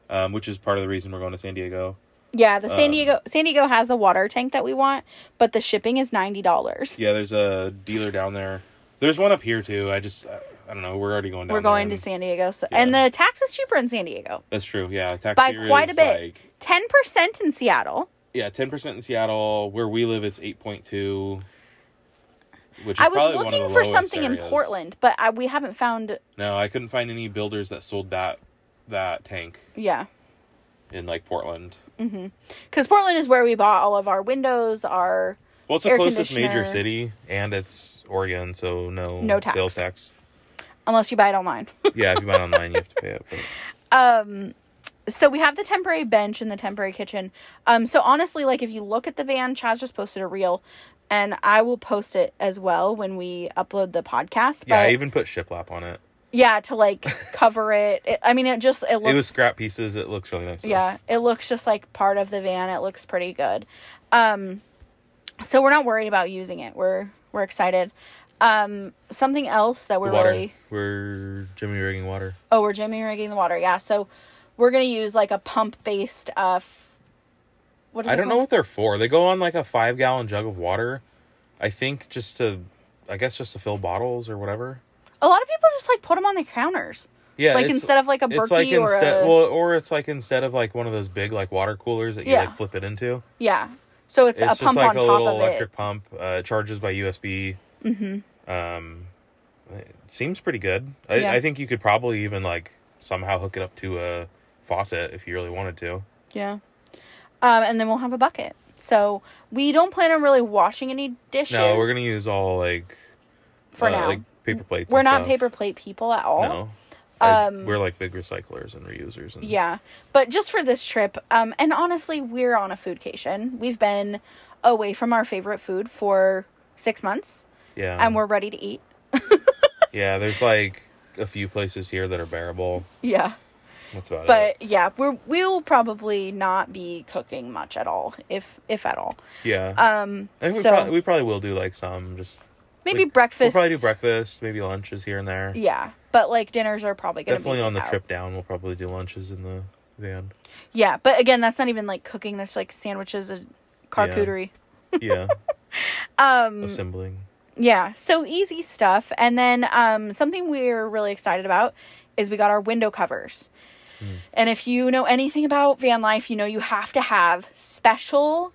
um, which is part of the reason we're going to San Diego. Yeah, the San Um, Diego San Diego has the water tank that we want, but the shipping is ninety dollars. Yeah, there's a dealer down there. There's one up here too. I just, I, I don't know. We're already going down. We're there going to and- San Diego, so, and the tax is cheaper in San Diego That's true. Yeah, tax by here quite a is, bit. Like, Ten percent in Seattle. yeah, ten percent in Seattle. Where we live, it's eight point two. Which is I was probably one of looking the for lowest something in. Portland, but I, we haven't found. No, I couldn't find any builders that sold that that tank Yeah, in like Portland. Because Portland is where we bought all of our windows. Our Well, it's the closest major city, and it's Oregon, so no No tax. sales tax. unless you buy it online. Yeah, if you buy it online, you have to pay it. But so we have the temporary bench and the temporary kitchen. Um, so honestly, like if you look at the van, Chaz just posted a reel, and I will post it as well when we upload the podcast. yeah, I even put shiplap on it. Yeah to like cover it. it. I mean, it just it looks it was scrap pieces. It looks really nice. though. Yeah, it looks just like part of the van. It looks pretty good. Um, so we're not worried about using it. We're we're excited. Um, something else that we're really We're Jimmy rigging water. oh we're jimmy rigging the water. Yeah, so we're gonna use like a pump based uh. F- what is I don't know what they're for. They go on like a five gallon jug of water. I think just to, I guess just to fill bottles or whatever. A lot of people just like put them on the counters. Yeah, Like, instead of, like, a it's like Berkey or instead, a- well, or it's like instead of like one of those big like water coolers that you Yeah. like flip it into. Yeah, so it's, a pump on a top little of electric it. pump. Uh, it charges by USB. Mm-hmm. Um, it seems pretty good. I, Yeah. I think you could probably even like somehow hook it up to a faucet if you really wanted to. Yeah. Um, and then we'll have a bucket. So we don't plan on really washing any dishes. No, we're gonna use all like for uh, now. like paper plates. we're not stuff. paper plate people at all. No, I- Um, we're like big recyclers and reusers. And, Yeah, but just for this trip, um, and honestly, we're on a foodcation. We've been away from our favorite food for six months, yeah, and we're ready to eat. yeah. There's like a few places here that are bearable. Yeah, That's about it. but yeah, we're we'll probably not be cooking much at all, if if at all. Yeah, Um, I think we, so probably, we probably will do like some just. Maybe we- We'll probably do breakfast, maybe lunches here and there. Yeah, but like dinners are probably gonna Definitely be on the out. trip down, we'll probably do lunches in the van. Yeah, but again, that's not even like cooking. That's like sandwiches and charcuterie. Yeah, Um, assembling. Yeah, so easy stuff. And then um, something we're really excited about is we got our window covers. And if you know anything about van life, you know you have to have special,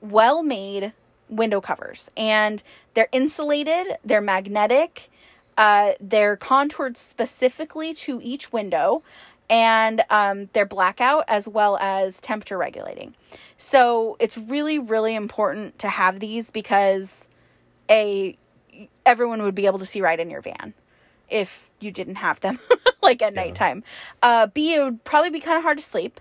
well made window covers. And they're insulated, they're magnetic, uh, they're contoured specifically to each window, and um, they're blackout as well as temperature regulating. So it's really, really important to have these because a everyone would be able to see right in your van if you didn't have them like at nighttime. Uh, B it would probably be kind of hard to sleep.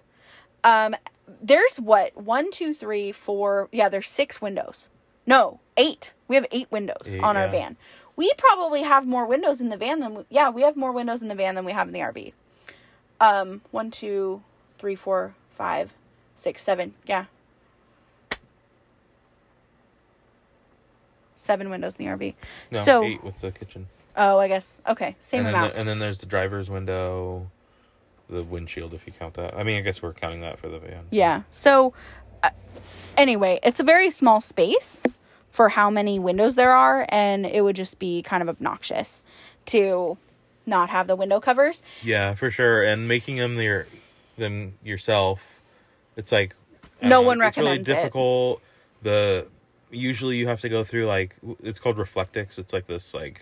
Um, there's what one, two, three, four. Yeah, there's six windows No, eight. We have eight windows Eight, on our yeah. van. We probably have more windows in the van than we, yeah, we have more windows in the van than we have in the RV. Um, one, two, three, four, five, six, seven. Yeah, seven windows in the RV. No, so, eight with the kitchen. oh, I guess okay, same and amount. the- and then there's the driver's window, the windshield if you count that. I mean, I guess we're counting that for the van. Yeah. So, uh, anyway, it's a very small space for how many windows there are, and it would just be kind of obnoxious to not have the window covers. Yeah, for sure. And making them your them yourself, it's like No one It's really recommends it. difficult. The usually you have to go through like it's called Reflectix. It's like this like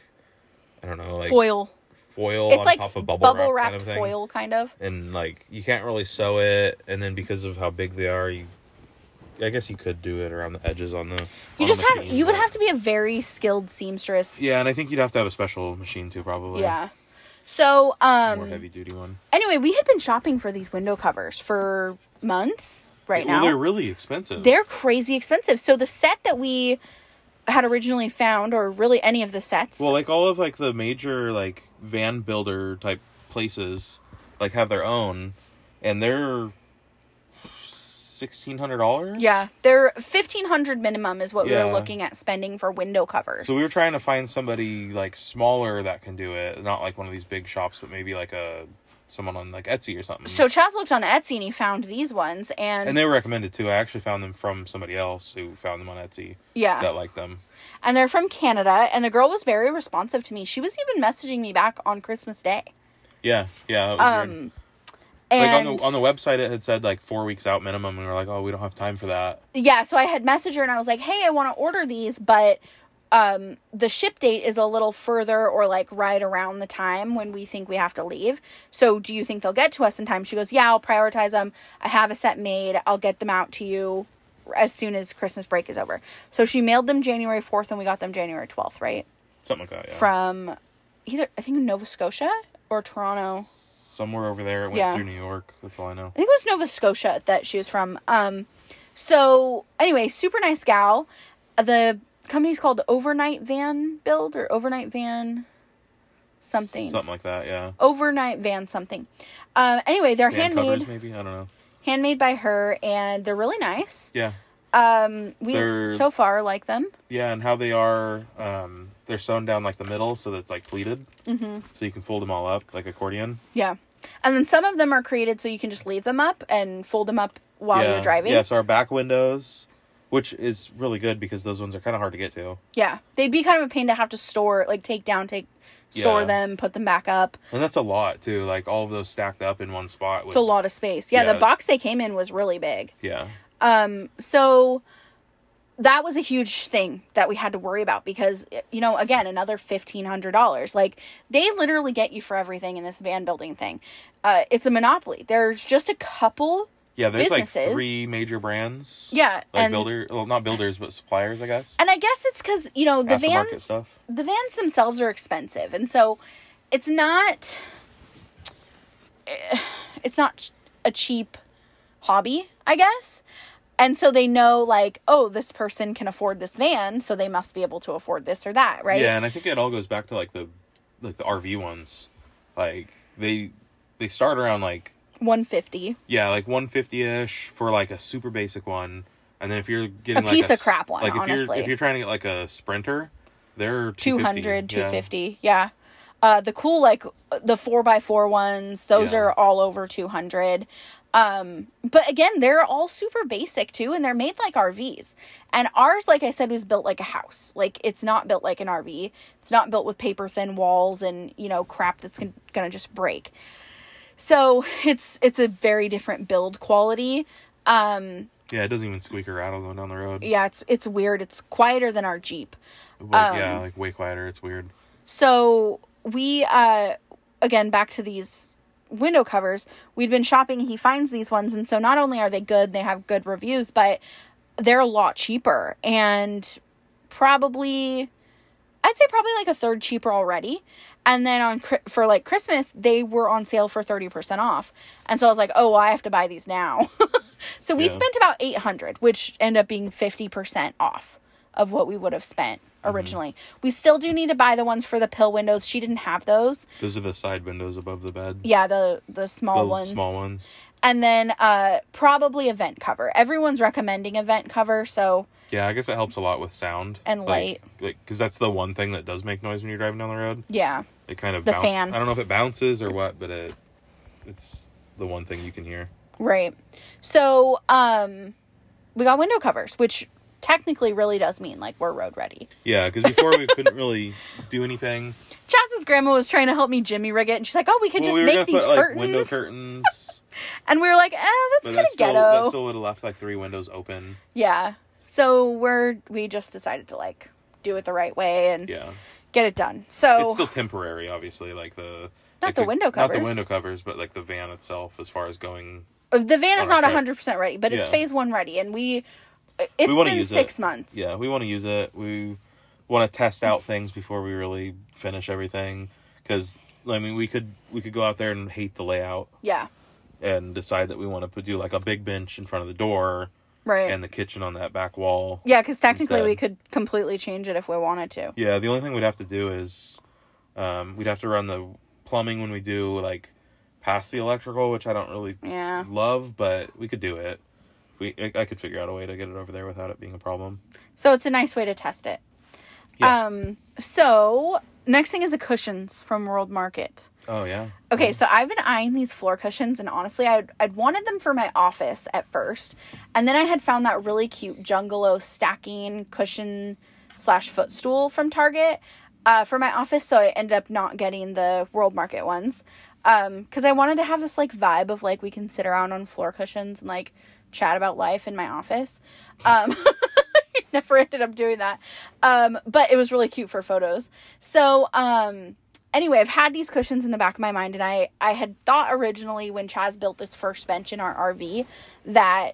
I don't know like foil. foil It's on like top of bubble, wrap wrapped kind of thing. foil, kind of. and like you can't really sew it. And then because of how big they are, you I guess you could do it around the edges on the. You on just the have machine, you would but- have to be a very skilled seamstress. Yeah, and I think you'd have to have a special machine too, probably. Yeah. So, More um, heavy duty one. anyway, we had been shopping for these window covers for months right well, now. they're really expensive. they're crazy expensive. So the set that we had originally found, or really any of the sets, Well, like all of like the major like van builder type places, like have their own, and they're sixteen hundred dollars. yeah, they're fifteen hundred minimum is what we Yeah. were looking at spending for window covers. So we were trying to find somebody like smaller that can do it, not like one of these big shops, but maybe like a someone on like Etsy or something. So Chaz looked on Etsy and he found these ones, and, and they were recommended too. I actually found them from somebody else who found them on Etsy yeah, that liked them. and they're from Canada. And the girl was very responsive to me. She was even messaging me back on Christmas Day. Yeah, yeah. It was weird. Um, Like on the on the website, it had said like four weeks out minimum, and we were like, oh, we don't have time for that. yeah, so I had messaged her and I was like, "Hey, I want to order these, but um the ship date is a little further or like right around the time when we think we have to leave. So, do you think they'll get to us in time?" She goes, "Yeah, I'll prioritize them. I have a set made. I'll get them out to you as soon as Christmas break is over." So, she mailed them January 4th and we got them January 12th, right? Something like that. Yeah. From either I think Nova Scotia or Toronto. Somewhere over there. It went Yeah. through New York. That's all I know. I think it was Nova Scotia that she was from. Um, so anyway, super nice gal. The company's called Overnight Van Build or Overnight Van something. Something like that. Yeah. Overnight Van something. Um, anyway, they're Van handmade, covers, maybe. I don't know. handmade by her, and they're really nice. Yeah. Um, we They're- so far like them. Yeah, and how they are, um, they're sewn down like the middle, so that it's like pleated. Mm-hmm. So you can fold them all up like accordion. Yeah, and then some of them are created so you can just leave them up and fold them up while yeah. you're driving. Yeah. So our back windows, which is really good because those ones are kind of hard to get to, Yeah, they'd be kind of a pain to have to store, like take down, take store Yeah. them, put them back up. and that's a lot too. Like all of those stacked up in one spot. Would, It's a lot of space. Yeah, Yeah. the box they came in was really big. Yeah. Um, so that was a huge thing that we had to worry about because you know again another $1500 like they literally get you for everything in this van building thing uh, it's a monopoly there's just a couple Yeah. There's Businesses. like three major brands. yeah Like and builder, well, not builders, but suppliers, I guess. and i guess it's because you know the vans stuff. the vans themselves are expensive and so it's not eh, it's not a cheap hobby i guess and so they know like oh this person can afford this van so they must be able to afford this or that right Yeah, and I think it all goes back to like the like the RV ones. Like they they start around like 150 yeah, like 150ish for like a super basic one. And then if you're getting A like piece of crap one, like if honestly. you're if you're trying to get like a sprinter, they're 200 250. Yeah. yeah, uh the cool like the 4x4 ones those Yeah. are all over 200 um but again they're all super basic too and they're made like rvs and ours like i said was built like a house. Like it's not built like an rv it's not built with paper thin walls and you know crap that's gon- gonna just break. So it's it's a very different build quality. Um Yeah, it doesn't even squeak or rattle going down the road. yeah it's it's weird. It's quieter than our jeep. But, um, yeah, like way quieter. It's weird. So we uh again back to these window covers. We'd been shopping, he finds these ones and so not only are they good, they have good reviews, but they're a lot cheaper and probably I'd say probably like a third cheaper already. And then on for like Christmas, they were on sale for 30% off. And so I was like, "Oh, well, I have to buy these now." so we Yeah. spent about 800, which ended up being 50% off of what we would have spent originally. We still do need to buy the ones for the pill windows. She didn't have those. Those are the side windows above the bed. Yeah, the the small the ones. small ones. And then uh probably a vent cover. Everyone's recommending a vent cover, so Yeah, I guess it helps a lot with sound And like, like because that's the one thing that does make noise when you're driving down the road. yeah. It kind of The boun- fan. I don't know if it bounces or what, but it it's the one thing you can hear. Right. So, um we got window covers, which technically really does mean like we're road ready. Yeah, because before we couldn't really do anything. Chaz's grandma was trying to help me Jimmy rig it, and she's like, "Oh, we could Well, just we make these put like curtains." window curtains, and we were like, "Eh, that's kind of still ghetto." that still would have left like three windows open. yeah. So we're we just decided to like do it the right way and Yeah, get it done. So it's still temporary, obviously. Like the Not like the window covers, not the window covers, but like the van itself, as far as going. the van is not truck. hundred percent ready, but it's Yeah. phase one ready, and we it's we been use six it. months. Yeah, we want to use it. We want to test out things before we really finish everything. Because I mean, we could we could go out there and hate the layout Yeah. and decide that we want to do like a big bench in front of the door Right. and the kitchen on that back wall. yeah, because technically instead. we could completely change it if we wanted to. Yeah, the only thing we'd have to do is um, we'd have to run the plumbing when we do like past the electrical, which I don't really Yeah. love, but we could do it. We I, I could figure out a way to get it over there without it being a problem. So it's a nice way to test it. Yeah. Um. So next thing is the cushions from World Market. Oh yeah. Okay, so I've been eyeing these floor cushions, and honestly, I'd, I'd wanted them for my office at first, and then I had found that really cute Jungalow stacking cushion slash footstool from Target uh, for my office. So I ended up not getting the World Market ones because I wanted to have this like vibe of like we can sit around on floor cushions and like chat about life in my office. Um, never ended up doing that. Um, but it was really cute for photos. So, um, anyway, I've had these cushions in the back of my mind, and I, I had thought originally when Chaz built this first bench in our RV that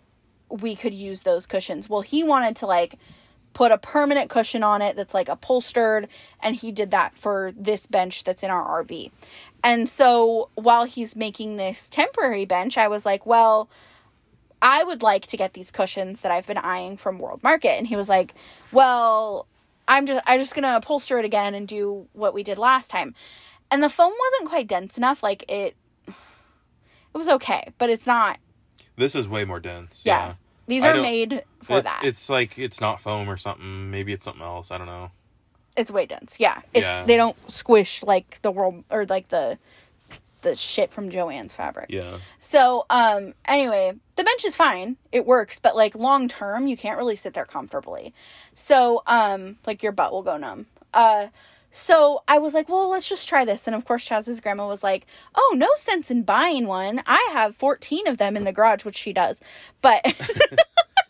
we could use those cushions. Well, he wanted to like put a permanent cushion on it that's like upholstered, and he did that for this bench that's in our RV. And so while he's making this temporary bench, I was like, well, I would like to get these cushions that I've been eyeing from World Market. And he was like, Well, I'm just I'm just gonna upholster it again and do what we did last time. And the foam wasn't quite dense enough, like it it was okay, but it's not This is way more dense. yeah. Yeah. These I are made for it's, that. It's like it's not foam or something. Maybe it's something else. I don't know. it's way dense. Yeah. It's Yeah. they don't squish like the world or like the the shit from Joann's fabric. Yeah. So, um, anyway, the bench is fine. It works, but like long term, you can't really sit there comfortably. So, um, like your butt will go numb. Uh, so I was like, well, let's just try this. And of course, Chaz's grandma was like, oh, no sense in buying one. I have 14 of them in the garage, which she does. But I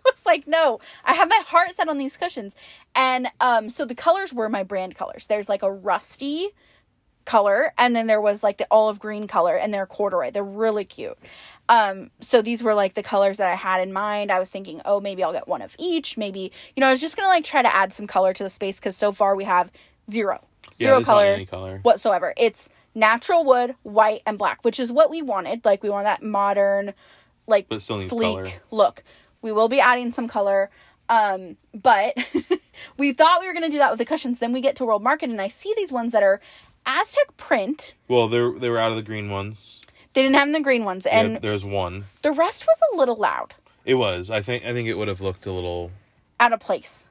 was like, no, I have my heart set on these cushions. And, um, so the colors were my brand colors. There's like a rusty, color and then there was like the olive green color and they're corduroy. They're really cute. Um so these were like the colors that i had in mind. I was thinking oh maybe i'll get one of each. Maybe you know i was just gonna like try to add some color to the space because so far we have zero. Zero Yeah, zero there's not color, color. whatsoever. It's natural wood white and black which is what we wanted. Like we want that modern like But it still needs sleek look. We will be adding some color um but we thought we were going to do that with the cushions. Then we get to world market and i see these ones that are aztec print Well, they they were out of the green ones. they didn't have the green ones and there's one. the rest was a little loud It was. I think. I think it would have looked a little. out of place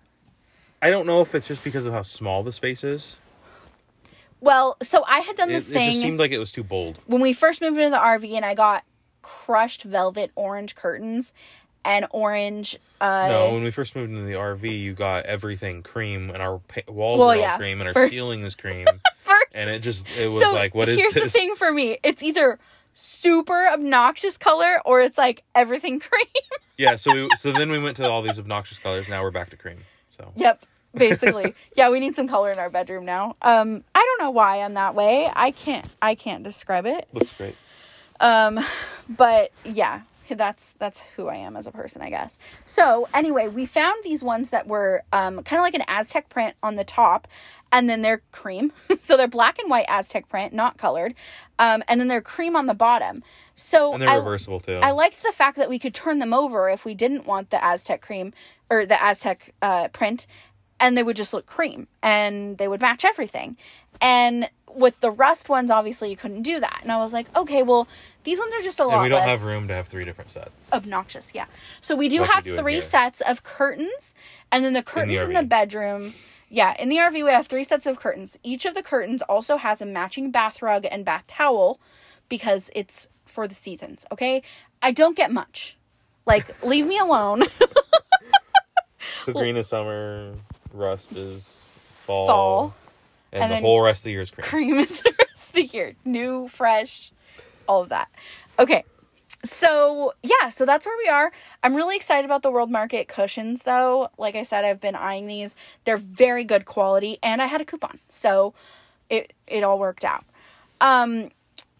I don't know if it's just because of how small the space is. well so i had done It, this it thing It just seemed like it was too bold. when we first moved into the rv and i got crushed velvet orange curtains and orange uh No, when we first moved into the RV, you got everything cream, and our pa- walls Well, were all yeah. cream, and our First- ceiling is cream, first and it just it was so like, what is here's this? the thing for me it's either super obnoxious color or it's like everything cream Yeah, so we, so then we went to all these obnoxious colors. Now we're back to cream. So Yep, basically. yeah, we need some color in our bedroom now. Um, I don't know why I'm that way. I can't I can't describe it. looks great. Um, but yeah, that's that's who I am as a person, I guess. So anyway, we found these ones that were um kind of like an Aztec print on the top, and then they're cream. so they're black and white Aztec print, not colored. Um, and then they're cream on the bottom. So And they're I- reversible too. I liked the fact that we could turn them over if we didn't want the Aztec cream or the Aztec uh, print. and they would just look cream and they would match everything. And with the rust ones, obviously you couldn't do that. And I was like, okay, well, these ones are just a lot And we don't less have room to have three different sets. obnoxious. Yeah. So we do Like we have do three sets of curtains, and then the curtains in the, RV. bedroom. Yeah, in the RV we have three sets of curtains. Each of the curtains also has a matching bath rug and bath towel because it's for the seasons. Okay, I don't get much. Like, leave me alone. So green is summer, rust is fall, Fall. And, And the whole rest of the year is cream. cream is the rest of the year. New, fresh, all of that. Okay. So, yeah, so that's where we are. I'm really excited about the World Market cushions, though. Like I said, I've been eyeing these. They're very good quality, and I had a coupon. So, it it all worked out. Um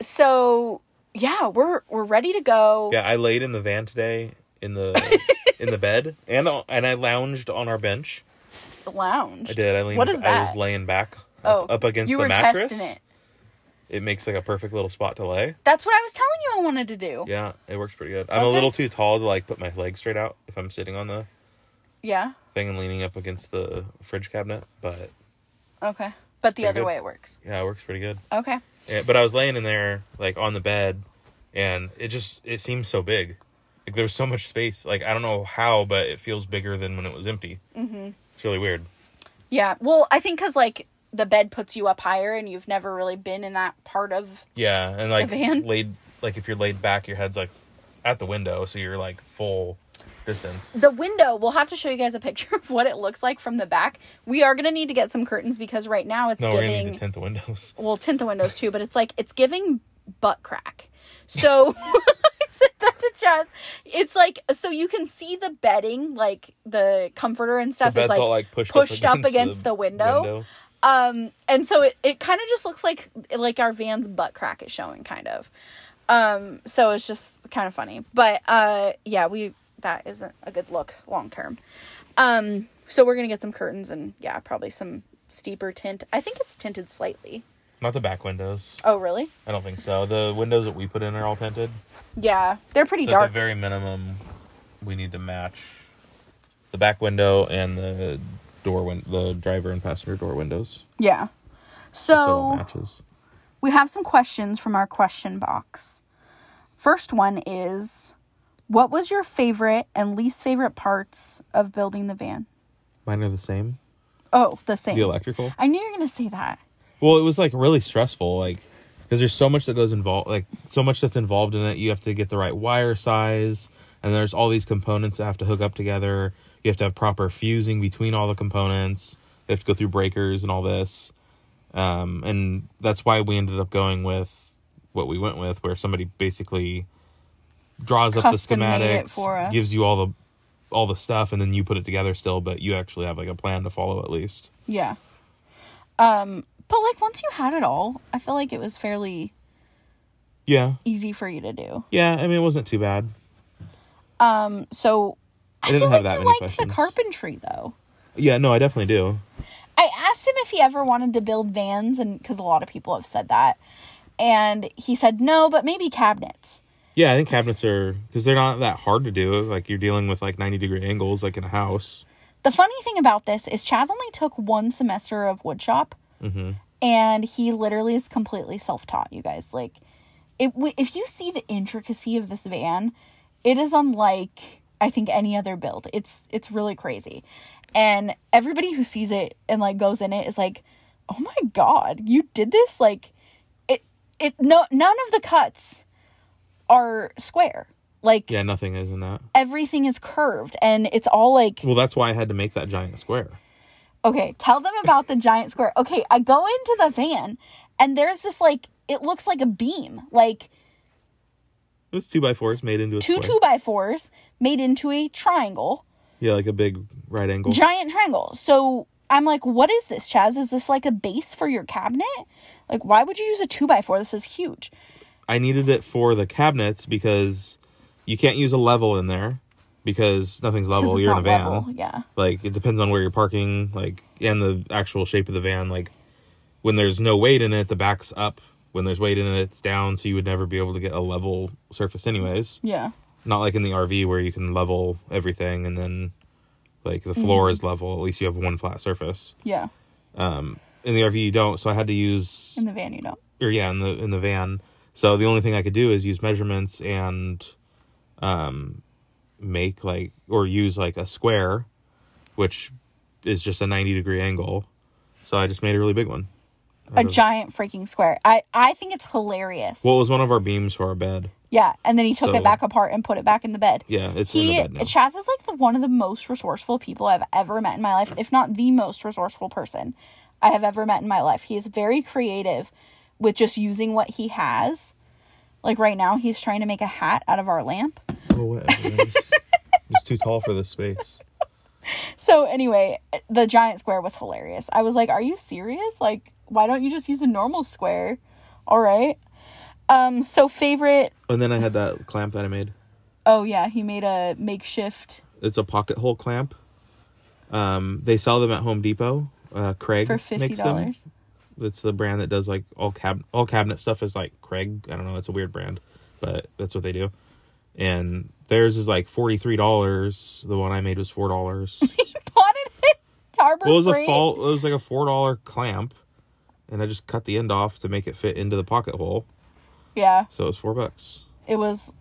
so yeah, we're we're ready to go. Yeah, I laid in the van today in the in the bed, and and I lounged on our bench. Lounge. I did. I leaned. What is I was laying back oh, up, against you the were mattress. testing it. It makes like a perfect little spot to lay. That's what I was telling you I wanted to do. Yeah, it works pretty good. I'm a Okay. little too tall to like put my legs straight out if I'm sitting on the Yeah. thing and leaning up against the fridge cabinet, but Okay. But the Pretty other good. way it works. yeah, it works pretty good. Okay. Yeah, but I was laying in there like on the bed, and it just it seems so big. Like there's so much space. Like I don't know how, but it feels bigger than when it was empty. Mm-hmm. It's really weird. Yeah. Well, I think cuz like the bed puts you up higher and you've never really been in that part of Yeah, and like van? laid like if you're laid back, your head's like at the window, so you're like full distance. the window. We'll have to show you guys a picture of what it looks like from the back. We are going to need to get some curtains because right now it's No, we're gonna giving need to tint the windows. well tint the windows too, but it's like it's giving butt crack. So I said that to Chaz. It's like so you can see the bedding, like the comforter and The stuff is like, all like pushed, pushed up up against the window. Um and so it, it kind of just looks like like our van's butt crack is showing kind of. Um so it's just kind of funny. But uh yeah, we that isn't a good look long term. Um so we're to get some curtains and yeah, probably some steeper tint. I think it's tinted slightly. Not the back windows. Oh, really? I don't think so. The windows that we put in are all tinted. Yeah, they're pretty So dark. at the very minimum, we need to match the back window and the door win- the driver and passenger door windows. yeah. So So matches. we have some questions from our question box. First one is what was your favorite and least favorite parts of building the van? Mine are the same. Oh, the same. The electrical. I knew you were going to say that. Well, it was like really stressful, like because there's so much that goes involved, like so much that's involved in it. You have to get the right wire size, and there's all these components that have to hook up together. You have to have proper fusing between all the components. They have to go through breakers and all this, um, and that's why we ended up going with what we went with, where somebody basically draws up the Custom made it schematics, gives you all the all the stuff, and then you put it together still, but you actually have like a plan to follow at least. Yeah. Um, but like once you had it all, I feel like it was fairly Yeah, easy for you to do. yeah. I mean, it wasn't too bad. Um, so I, I didn't feel have like that many liked questions. the carpentry though. Yeah, no, I definitely do. I asked him if he ever wanted to build vans, and because a lot of people have said that, and he said no, but maybe cabinets. Yeah, I think cabinets are because they're not that hard to do. Like you're dealing with like 90 degree angles, like in a house. The funny thing about this is Chaz only took one semester of woodshop, Mm-hmm. and he literally is completely self taught. You guys, like, if you see the intricacy of this van, it is unlike I think any other build. It's it's really crazy, and everybody who sees it and like goes in it is like, oh my god, you did this! Like, it it no none of the cuts are square. Like Yeah, nothing is in that. everything is curved, and it's all like Well, that's why I had to make that giant square. Okay, tell them about the giant square. Okay, I go into the van and there's this like it looks like a beam, like It was two by fours made into a two square. two by fours made into a triangle, Yeah, like a big right angle. giant triangle. So I'm like, what is this, Chaz? Is this like a base for your cabinet? Like, why would you use a two by four? This is huge. I needed it for the cabinets because you can't use a level in there because nothing's level. You're in a van. level, Yeah. Like it depends on where you're parking, like and the actual shape of the van. Like when there's no weight in it, the back's up. When there's weight in it, it's down. So you would never be able to get a level surface, anyways. Yeah. Not like in the RV where you can level everything and then Like the floor Mm-hmm. is level. At least you have one flat surface. Yeah. Um, in the RV you don't, so I had to use In the van, you don't. or yeah, in the in the van. So the only thing I could do is use measurements and um make like or use like a square which is just a 90 degree angle. So I just made a really big one. A giant freaking square. I I think it's hilarious. Well, it was one of our beams for our bed. yeah, and then he took So- it back apart and put it back in the bed. Yeah, it's he in the bed now. Chaz is like the one of the most resourceful people I've ever met in my life, if not the most resourceful person I have ever met in my life. He is very creative with just using what he has. Like right now, he's trying to make a hat out of our lamp. Oh, whatever. It's just, it's too tall for this space. So anyway, the giant square was hilarious. I was like, "Are you serious? Like, why don't you just use a normal square?" All right. Um. So favorite. And then I had that clamp that I made. Oh yeah, he made a makeshift It's a pocket hole clamp. Um, they sell them at Home Depot. Uh, Kreg for fifty dollars. It's the brand that does like all cab all cabinet stuff is like Kreg. I don't know, it's a weird brand, but that's what they do. And theirs is like forty three dollars. The one I made was four dollars. Bought it at Harbor well, it was a Freight. fall. It was like a four dollar clamp, and I just cut the end off to make it fit into the pocket hole. Yeah, So it was four bucks. it was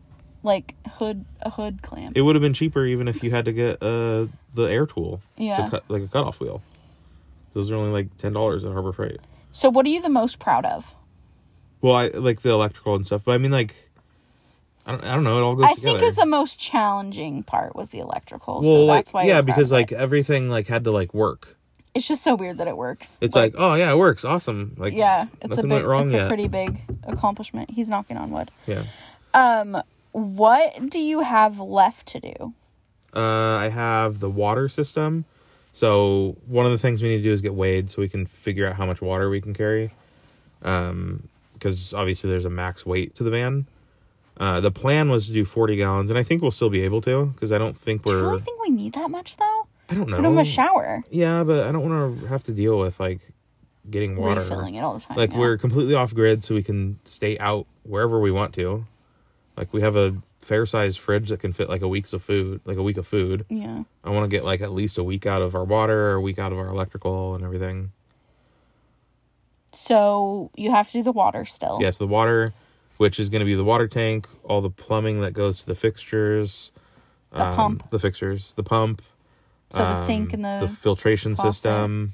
like hood a hood clamp. It would have been cheaper even if you had to get uh the air tool Yeah. to cut like a cutoff wheel. Those are only like ten dollars at Harbor Freight. So, what are you the most proud of? Well, I like the electrical and stuff, but I mean like I don't I don't know, it all goes I together. think is the most challenging part was the electrical. well, so like that's why yeah, because like everything like had to like work. it's just so weird that it works. It's like, oh yeah, it works, awesome. Like yeah, it's a big, it's yet. a pretty big accomplishment. He's knocking on wood. yeah. Um, what do you have left to do? Uh, I have the water system. So one of the things we need to do is get weighed so we can figure out how much water we can carry. Um, because obviously there's a max weight to the van. Uh, the plan was to do 40 gallons, and I think we'll still be able to because I don't think we're. Do you really think we need that much though? I don't know. We don't a shower. Yeah, but I don't want to have to deal with like getting water. Refilling it all the time. Like yeah. we're completely off grid, so we can stay out wherever we want to. Like we have a fair sized fridge that can fit like a week's of food, like a week of food. yeah. I want to get like at least a week out of our water, or a week out of our electrical and everything. So you have to do the water still. Yes, the water, which is going to be the water tank, all the plumbing that goes to the fixtures, The um, pump. the fixtures, the pump. So the sink um, and the, filtration faucet. system,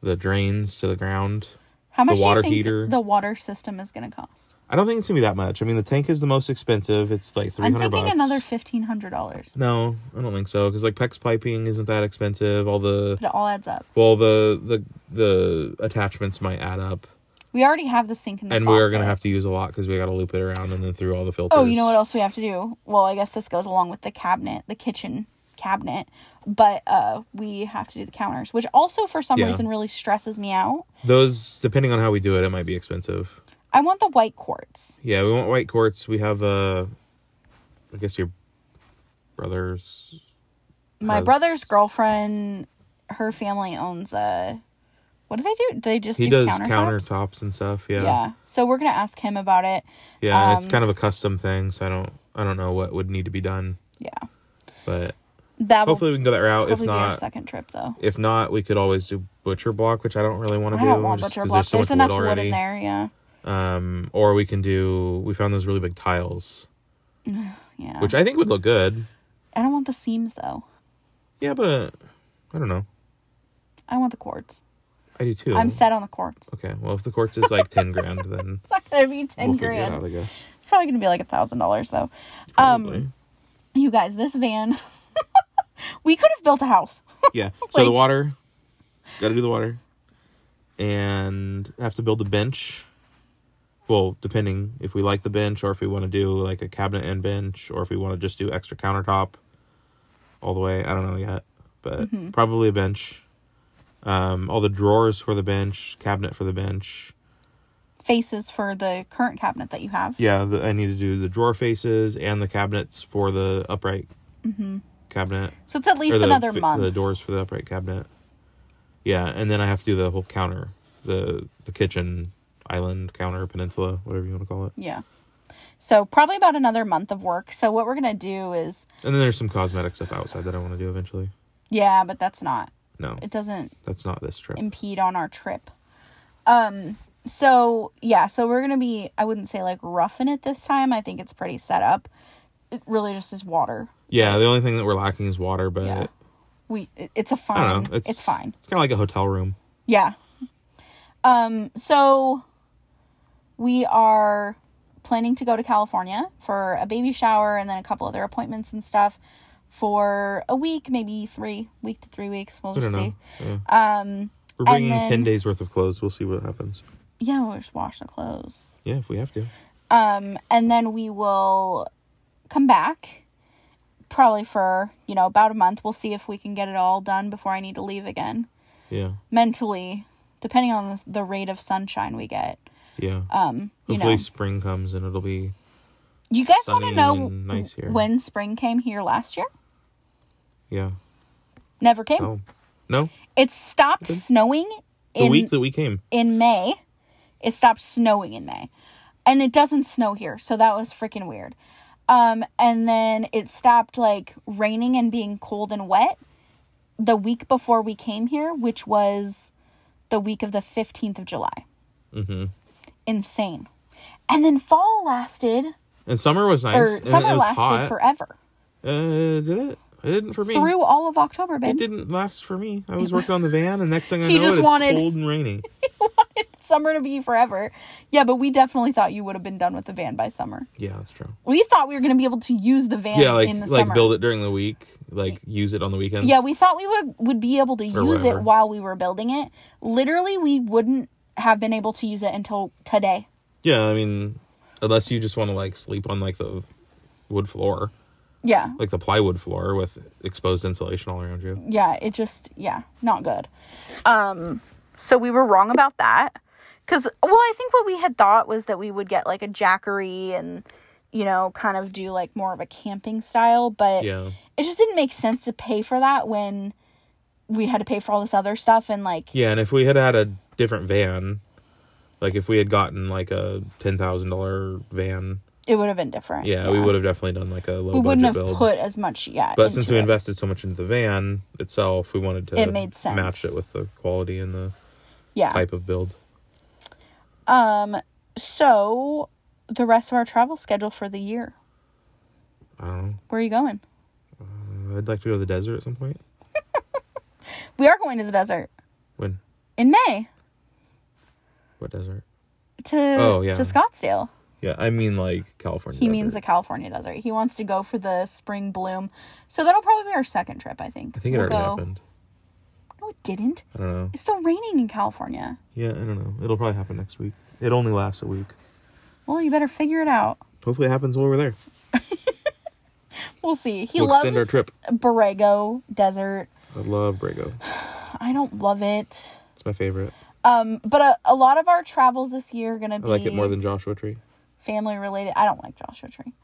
the drains to the ground. how much the water do you think heater. the water system is going to cost? I don't think it's gonna be that much. I mean, the tank is the most expensive. It's like three I'm thinking bucks. another fifteen hundred dollars, No, I don't think so. Because like PEX piping isn't that expensive. All the but it all adds up. well, the the the attachments might add up, We already have the sink and the and we're gonna have to use a lot because we got to loop it around and then through all the filters. Oh, you know what else we have to do? Well, I guess this goes along with the cabinet, the kitchen cabinet, but uh we have to do the counters, which also for some Yeah. reason really stresses me out. Those depending on how we do it, it might be expensive. I want the white quartz. Yeah, we want white quartz. We have uh, I guess your brother's. My Has- brother's girlfriend, her family owns a what do they do? Do they just He do does countertops? countertops and stuff. Yeah, Yeah. So we're gonna ask him about it. Yeah. It's Um, kind of a custom thing, so I don't I don't know what would need to be done, Yeah. but That hopefully we can go that route. If probably be our not, second trip though. if not, we could always do butcher block, which I don't really want to do. don't want just butcher block. There's, so There's enough wood wood in there. Yeah. Um, or we can do. We found those really big tiles, Yeah. which I think would look good. I don't want the seams though. Yeah, but I don't know. I want the quartz. I do too. I'm set on the quartz. Okay, well, if the quartz is like ten grand, then It's not gonna be 10 we'll figure it grand. out. I guess. It's probably gonna be like a thousand dollars though. Probably. Um, you guys, this van, we could have built a house. yeah. So the water, got to do the water, and have to build a bench. Well, depending if we like the bench or if we want to do like a cabinet and bench or if we want to just do extra countertop all the way. I don't know yet, but Mm-hmm. probably a bench. Um, all the drawers for the bench, cabinet for the bench. Faces for the current cabinet that you have. Yeah, the, I need to do the drawer faces and the cabinets for the upright cabinet. So it's at least the, another month. The doors for the upright cabinet. Yeah, and then I have to do the whole counter, the the kitchen island counter peninsula, whatever you want to call it. Yeah. So probably about another month of work. So what we're gonna do is, And then there's some cosmetic stuff outside that I want to do eventually. yeah, but that's not. No, It doesn't that's not this trip. impede on our trip. Um. So yeah. So we're gonna be. I wouldn't say like roughing it this time. I think it's pretty set up. It really just is water. Yeah, the only thing that we're lacking is water, but Yeah. We. It, it's a fine. I don't know. It's it's fine. It's kind of like a hotel room. Yeah. Um, so we are planning to go to California for a baby shower and then a couple other appointments and stuff for a week, maybe three, week to three weeks. We'll just see. Yeah. Um, We're bringing then- ten days worth of clothes. We'll see what happens. yeah, we'll just wash the clothes. Yeah, if we have to. Um, and then we will come back probably for, you know, about a month. We'll see if we can get it all done before I need to leave again. Yeah, Mentally, depending on the, the rate of sunshine we get. yeah. Um, you Hopefully know. spring comes and it'll be. You guys want to know nice when spring came here last year? Yeah. Never came. Oh, no. It stopped snowing in The week that we came. in May. It stopped snowing in May. And it doesn't snow here, so that was freaking weird. Um and then it stopped like raining and being cold and wet the week before we came here, which was the week of the 15th of July. Mm-hmm. Insane. And then fall lasted And summer was nice. or summer lasted hot. forever. Uh, did it? It didn't for me. Through all of October, babe. It didn't last for me. I was working on the van, and next thing I He know, just it's wanted- cold and rainy. He wanted summer to be forever. Yeah, but we definitely thought you would have been done with the van by summer. Yeah, that's true. We thought we were going to be able to use the van Yeah, like in the like summer. build it during the week, like use it on the weekends. Yeah, we thought we would would be able to use whatever. it while we were building it. Literally, we wouldn't have been able to use it until today. yeah. I mean, unless you just want to like sleep on like the wood floor, Yeah. like the plywood floor with exposed insulation all around you. Yeah, it just yeah, not good. Um so we were wrong about that. Cuz well, I think what we had thought was that we would get like a Jackery and you know, kind of do like more of a camping style, but Yeah, it just didn't make sense to pay for that when we had to pay for all this other stuff and like yeah. And if we had had a different van, like if we had gotten like a ten thousand dollar van, it would have been different. yeah, we would have definitely done like a low we wouldn't have build. put as much yeah. but since into we it. invested so much into the van itself, we wanted to It made sense. match it with the quality and the yeah. type of build. Um so the rest of our travel schedule for the year. I don't know. Where are you going? Uh, I'd like to go to the desert at some point. We are going to the desert When? in May What desert? to Oh, yeah. to Scottsdale. Yeah, I mean like California. He means the. California desert. He wants to go for the spring bloom. So that'll probably be our second trip, I think. I think it We'll already go- happened. No, it didn't. I don't know. It's still raining in California. Yeah, I don't know. It'll probably happen next week. It only lasts a week. Well, you better figure it out. Hopefully, it happens while we're there. We'll see. He We'll loves our trip. Borrego desert. I love Borrego. I don't love it. It's my favorite. Um, but a, a lot of our travels this year are gonna be. I be like it more than Joshua Tree. Family related. I don't like Joshua Tree.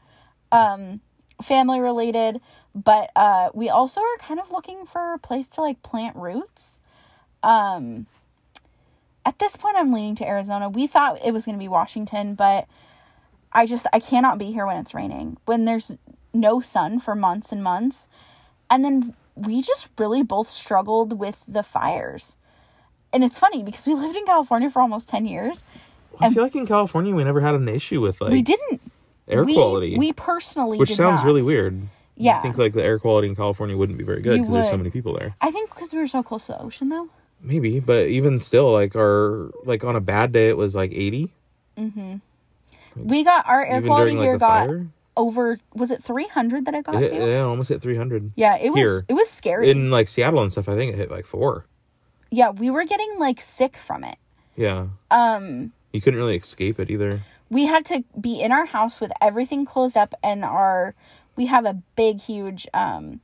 Um, family related, but uh, we also are kind of looking for a place to like plant roots. Um, at this point, I'm leaning to Arizona. We thought it was going to be Washington, but I just I cannot be here when it's raining. When there's no sun for months and months, and then we just really both struggled with the fires. And it's funny because we lived in California for almost 10 years. I feel like in California we never had an issue with like we didn't air we, quality, We personally which sounds not. really weird. Yeah. I think like the air quality in California wouldn't be very good because there's so many people there. I think because we were so close to the ocean, though. Maybe, but even still, like our like on a bad day it was like eighty. Mm-hmm. We got our air quality during like here got fire, over. Was it three hundred that it got it, to? yeah, almost hit three hundred. Yeah, it was. Here. It was scary. In like Seattle and stuff, I think it hit like four. yeah, we were getting like sick from it. Yeah, Um, you couldn't really escape it either. we had to be in our house with everything closed up, and our we have a big, huge. Um,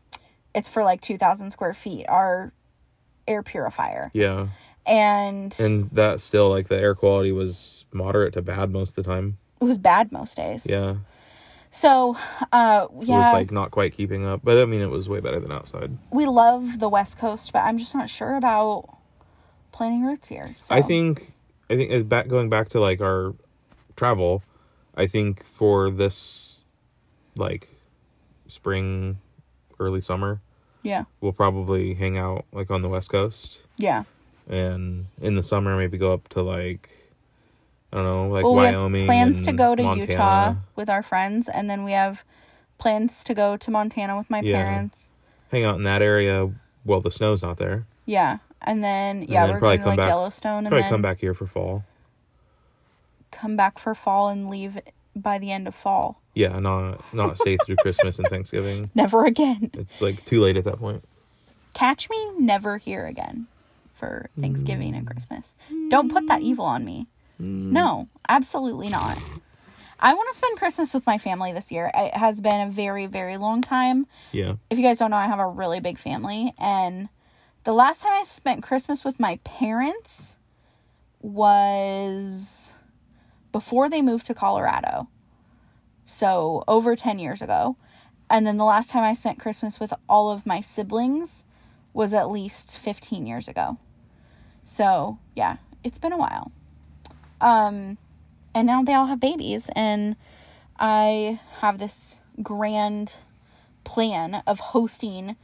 it's for like two thousand square feet. Our air purifier, Yeah, and and that still like the air quality was moderate to bad most of the time. it was bad most days. Yeah, So, uh, it was like not quite keeping up, but I mean it was way better than outside. we love the West Coast, but I'm just not sure about planting roots here. So. I think I think as back going back to like our travel, I think for this, like, spring, early summer, Yeah. we'll probably hang out like on the west coast, Yeah. and in the summer maybe go up to like, I don't know, like well, we Wyoming. have plans to go to Montana. Utah with our friends, and then we have plans to go to Montana with my Yeah. parents. Hang out in that area while the snow's not there. Yeah. And then yeah, then we're probably going to come like back- Yellowstone and Probably then come back here for fall. come back for fall and leave by the end of fall. Yeah, not not stay through Christmas and Thanksgiving. Never again. It's like too late at that point. Catch me never here again for Thanksgiving and Christmas. Don't put that evil on me. Mm. No, absolutely not. I want to spend Christmas with my family this year. It has been a very, very long time. Yeah. If you guys don't know, I have a really big family. And the last time I spent Christmas with my parents was before they moved to Colorado. So over 10 years ago. And then the last time I spent Christmas with all of my siblings was at least 15 years ago. So, yeah, it's been a while. Um and now they all have babies and I have this grand plan of hosting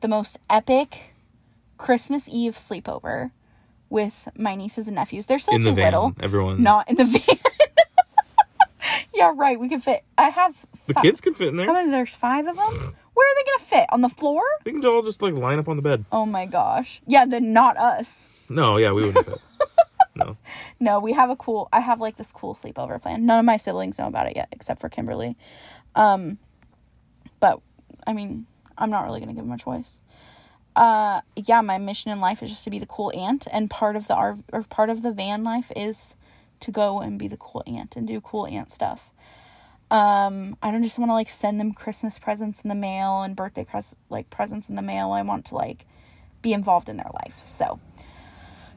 the most epic Christmas Eve sleepover with my nieces and nephews. They're still In too the van, little. everyone. Not in the van. yeah, right. We can fit. I have. the kids can fit in there. How many? There's five of them. Where are they gonna fit? On the floor? They can all just like line up on the bed. Oh my gosh. Yeah, then not us. No, yeah, we wouldn't fit. No. No, we have a cool. I have like this cool sleepover plan. None of my siblings know about it yet, except for Kimberly. Um, but I mean, I'm not really gonna give them a choice. Uh, yeah, my mission in life is just to be the cool aunt, and part of the R or part of the van life is to go and be the cool aunt and do cool aunt stuff. Um, I don't just want to like send them Christmas presents in the mail and birthday pres like presents in the mail. I want to like be involved in their life. So,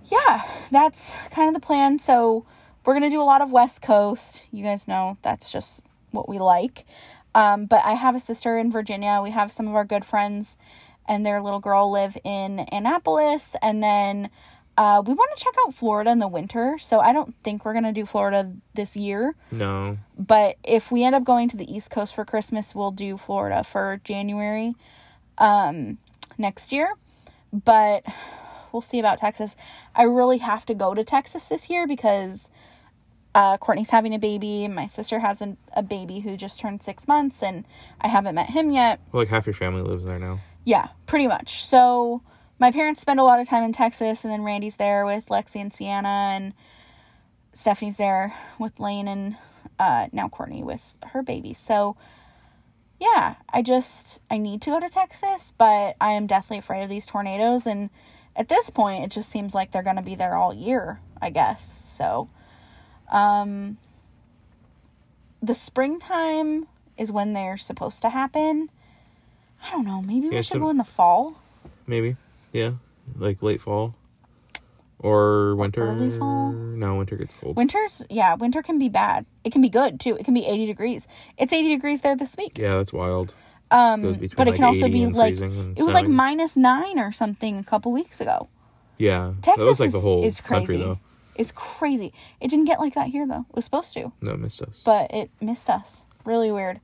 yeah, that's kind of the plan. So, we're to do a lot of West Coast. You guys know that's just what we like. Um, but I have a sister in Virginia. We have some of our good friends and their little girl live in Annapolis. And then uh, we want to check out Florida in the winter. So, I don't think we're going to do Florida this year. No. But if we end up going to the East Coast for Christmas, we'll do Florida for January um, next year. But we'll see about Texas. I really have to go to Texas this year because uh, Courtney's having a baby. My sister has an, a baby who just turned six months, and I haven't met him yet. Like half your family lives there now. Yeah, pretty much. So my parents spend a lot of time in Texas, and then Randy's there with Lexi and Sienna, and Stephanie's there with Lane, and uh, now Courtney with her baby. So yeah, I just I need to go to Texas, but I am deathly afraid of these tornadoes, and at this point, it just seems like they're gonna be there all year. I guess so. Um, the springtime is when they're supposed to happen. I don't know. Maybe we Yeah, should so- go in the fall. Maybe. Yeah. Like late fall. Or winter. early fall? No, winter gets cold. Winter's yeah, winter can be bad. It can be good too. It can be 80 degrees. It's 80 degrees there this week. yeah, that's wild. Um goes between, but it like, can also 80 be and like freezing and it was like minus 9 or something a couple weeks ago. Yeah. Texas that was like is, the whole is crazy. country though. It's crazy. It didn't get like that here though. It was supposed to, No, it missed us. but it missed us. Really weird.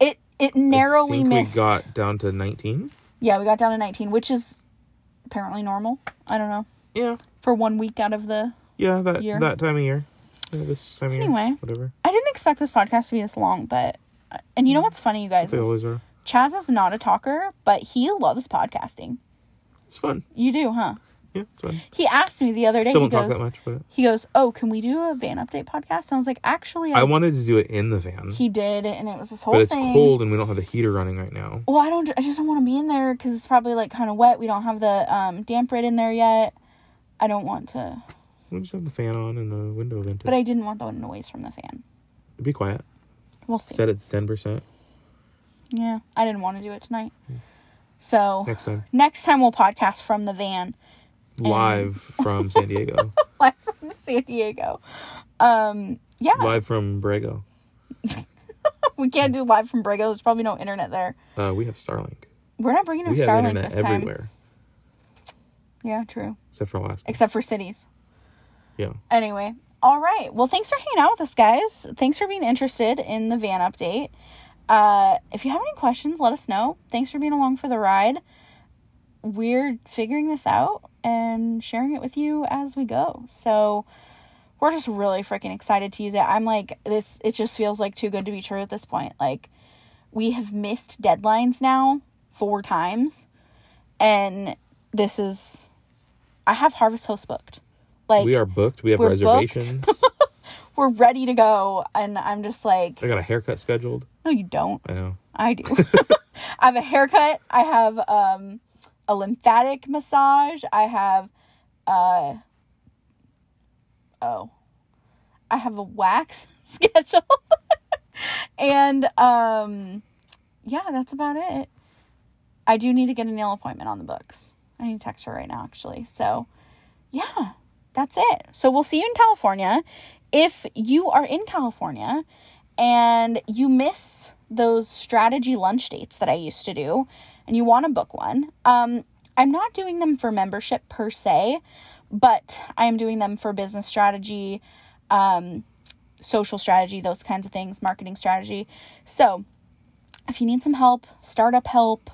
It it narrowly missed. we got down to 19. Yeah, we got down to 19, which is apparently normal. I don't know. Yeah. For one week out of the Yeah, that Year. that time of year. Yeah, this time of Anyway. year. Whatever. I didn't expect this podcast to be this long, but and you know what's funny, you guys? They always are. Chaz is not a talker, but he loves podcasting. It's fun. You do, huh? Yeah, it's fun. He asked me the other day. Still he goes, that much, but he goes, "Oh, can we do a van update podcast?" And I was like, "Actually, I, I wanted to do it in the van. he did, and it was this whole but it's thing." cold and we don't have the heater running right now. Well, I don't. I just don't want to be in there because it's probably like kind of wet. We don't have the um, DampRid in there yet. I don't want to, We'll just have the fan on and the window vented. but I didn't want the noise from the fan. It'd Be quiet. We'll see. Set it to ten percent Yeah, I didn't want to do it tonight. So next time. next time we'll podcast from the van. Live from San Diego. live from San Diego. Um, yeah, Live from Borrego. we can't do live from Borrego. There's probably no internet there. Uh, we have Starlink. We're not bringing our We have Starlink internet this time. everywhere Yeah, true. except for Alaska. Except for cities. Yeah. Anyway, All right. Well, thanks for hanging out with us, guys. Thanks for being interested in the van update. Uh, if you have any questions, let us know. Thanks for being along for the ride. We're figuring this out and sharing it with you as we go. So we're just really freaking excited to use it. I'm like, this, it just feels like too good to be true at this point. Like, we have missed deadlines now four times. And this is, I have Harvest Host booked. Like, we are booked. We have reservations. we're ready to go. And I'm just like, I got a haircut scheduled. no, you don't. I know. I do. I have a haircut. I have um, a lymphatic massage. I have, uh, oh, I have a wax schedule. and um, yeah, that's about it. I do need to get a nail appointment on the books. I need to text her right now, actually. So, yeah, that's it. So, we'll see you in California. If you are in California and you miss those strategy lunch dates that I used to do and you want to book one, um, I'm not doing them for membership per se, but I am doing them for business strategy, um, social strategy, those kinds of things, marketing strategy. So, if you need some help, startup help,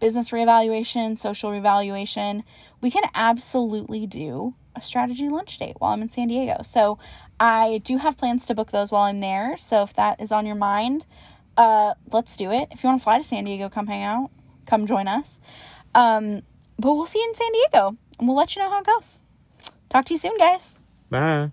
business reevaluation, social reevaluation, we can absolutely do a strategy lunch date while I'm in San Diego. So I do have plans to book those while I'm there. So if that is on your mind, uh, let's do it. If you want to fly to San Diego, come hang out, come join us. Um, but we'll see you in San Diego and we'll let you know how it goes. Talk to you soon, guys. Bye.